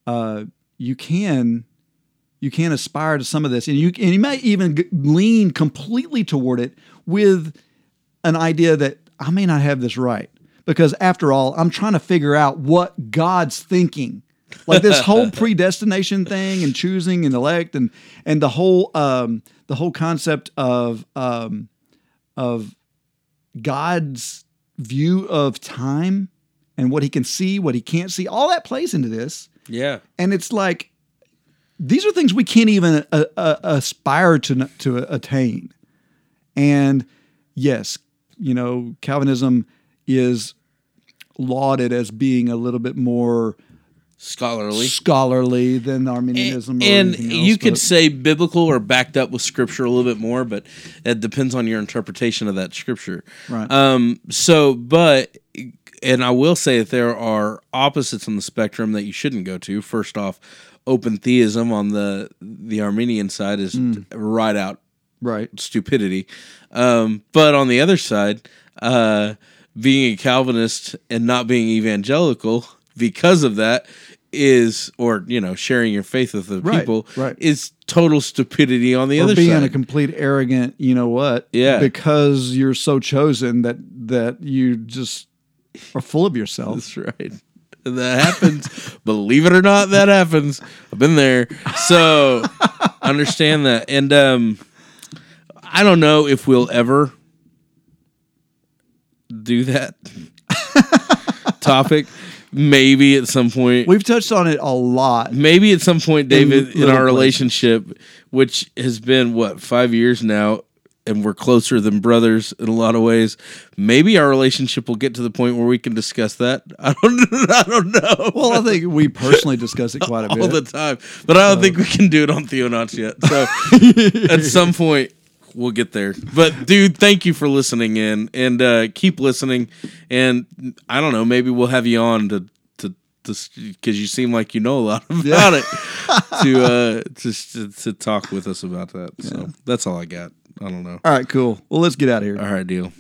uh, you can you can aspire to some of this, and you and you may even g- lean completely toward it with an idea that I may not have this right because after all, I'm trying to figure out what God's thinking. Like this whole predestination thing and choosing and elect and and the whole um, the whole concept of um, of God's view of time and what he can see, what he can't see, all that plays into this. Yeah. And it's like these are things we can't even uh, uh, aspire to to attain. And yes, you know, Calvinism is lauded as being a little bit more scholarly scholarly than Arminianism. or and anything you could say biblical or backed up with scripture a little bit more, but it depends on your interpretation of that scripture. Right. Um. So, but and I will say that there are opposites on the spectrum that you shouldn't go to. First off, open theism on the the Arminian side is Mm. right out right stupidity. Um. But on the other side, uh, being a Calvinist and not being evangelical because of that is or you know sharing your faith with the Right, people right. is total stupidity on the or other being side a complete arrogant, you know what? Yeah. Because you're so chosen that that you just are full of yourself. That's right. That happens. Believe it or not, that happens. I've been there. So understand that. And um I don't know if we'll ever do that topic. Maybe at some point. We've touched on it a lot. Maybe at some point, David, in, little our places. relationship, which has been what five years now, and we're closer than brothers in a lot of ways. Maybe our relationship will get to the point where we can discuss that. I don't. I don't know. Well, I think we personally discuss it quite a bit. all the time, but I don't think we can do it on Theonauts yet. So at some point. We'll get there, but dude, thank you for listening in, and uh, keep listening. And I don't know, maybe we'll have you on to to because you seem like you know a lot about Yeah. it to uh to, to talk with us about that. So that's all I got. I don't know. All right, cool. Well, let's get out of here. All right, deal.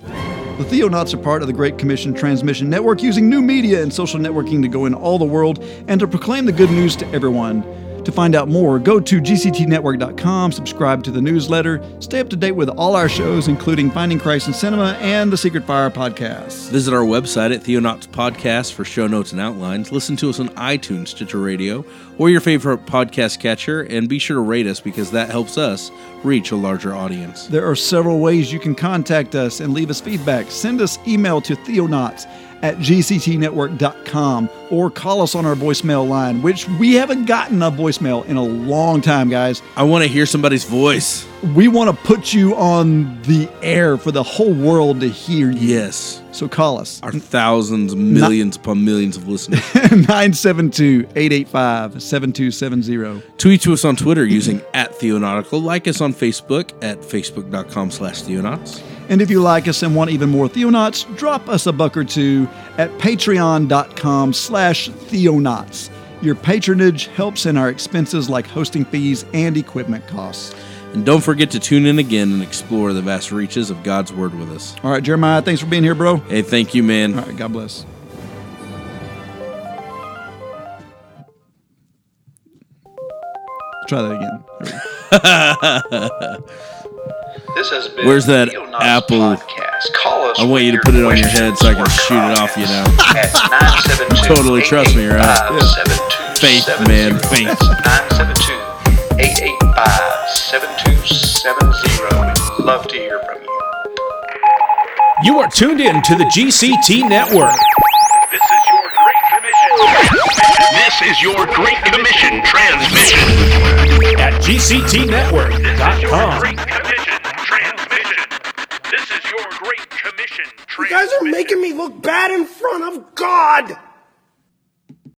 The Theonauts are part of the Great Commission Transmission Network using new media and social networking to go in all the world and to proclaim the good news to everyone. To find out more, go to gctnetwork.com, subscribe to the newsletter, stay up to date with all our shows, including Finding Christ in Cinema and the Secret Fire podcast. Visit our website at Theonauts Podcast for show notes and outlines. Listen to us on iTunes, Stitcher Radio, or your favorite podcast catcher, and be sure to rate us because that helps us reach a larger audience. There are several ways you can contact us and leave us feedback. Send us email to theonauts at gctnetwork.com or call us on our voicemail line, which we haven't gotten a voicemail in a long time, guys. I want to hear somebody's voice. We want to put you on the air for the whole world to hear you. Yes. So call us. Our thousands, millions upon millions of listeners. 972 885 7270. Tweet to us on Twitter using at Theonautical. Like us on Facebook at facebook.com slash Theonauts. And if you like us and want even more Theonauts, drop us a buck or two at patreon.com slash Theonauts. Your patronage helps in our expenses like hosting fees and equipment costs. And don't forget to tune in again and explore the vast reaches of God's Word with us. All right, Jeremiah, thanks for being here, bro. Hey, thank you, man. All right, God bless. Try that again. Where's that Apple Podcast. call us I want you to put it on your head so I can shoot it off you now. at 972 Totally trust me, right? Faith, man, faith. 972 885 7270. Love to hear from you. You are tuned in to the GCT network. This is your Great Commission. This is your Great Commission transmission. At GCTnetwork.com. Great Commission transmission. This is your Great Commission You guys are making me look bad in front of God.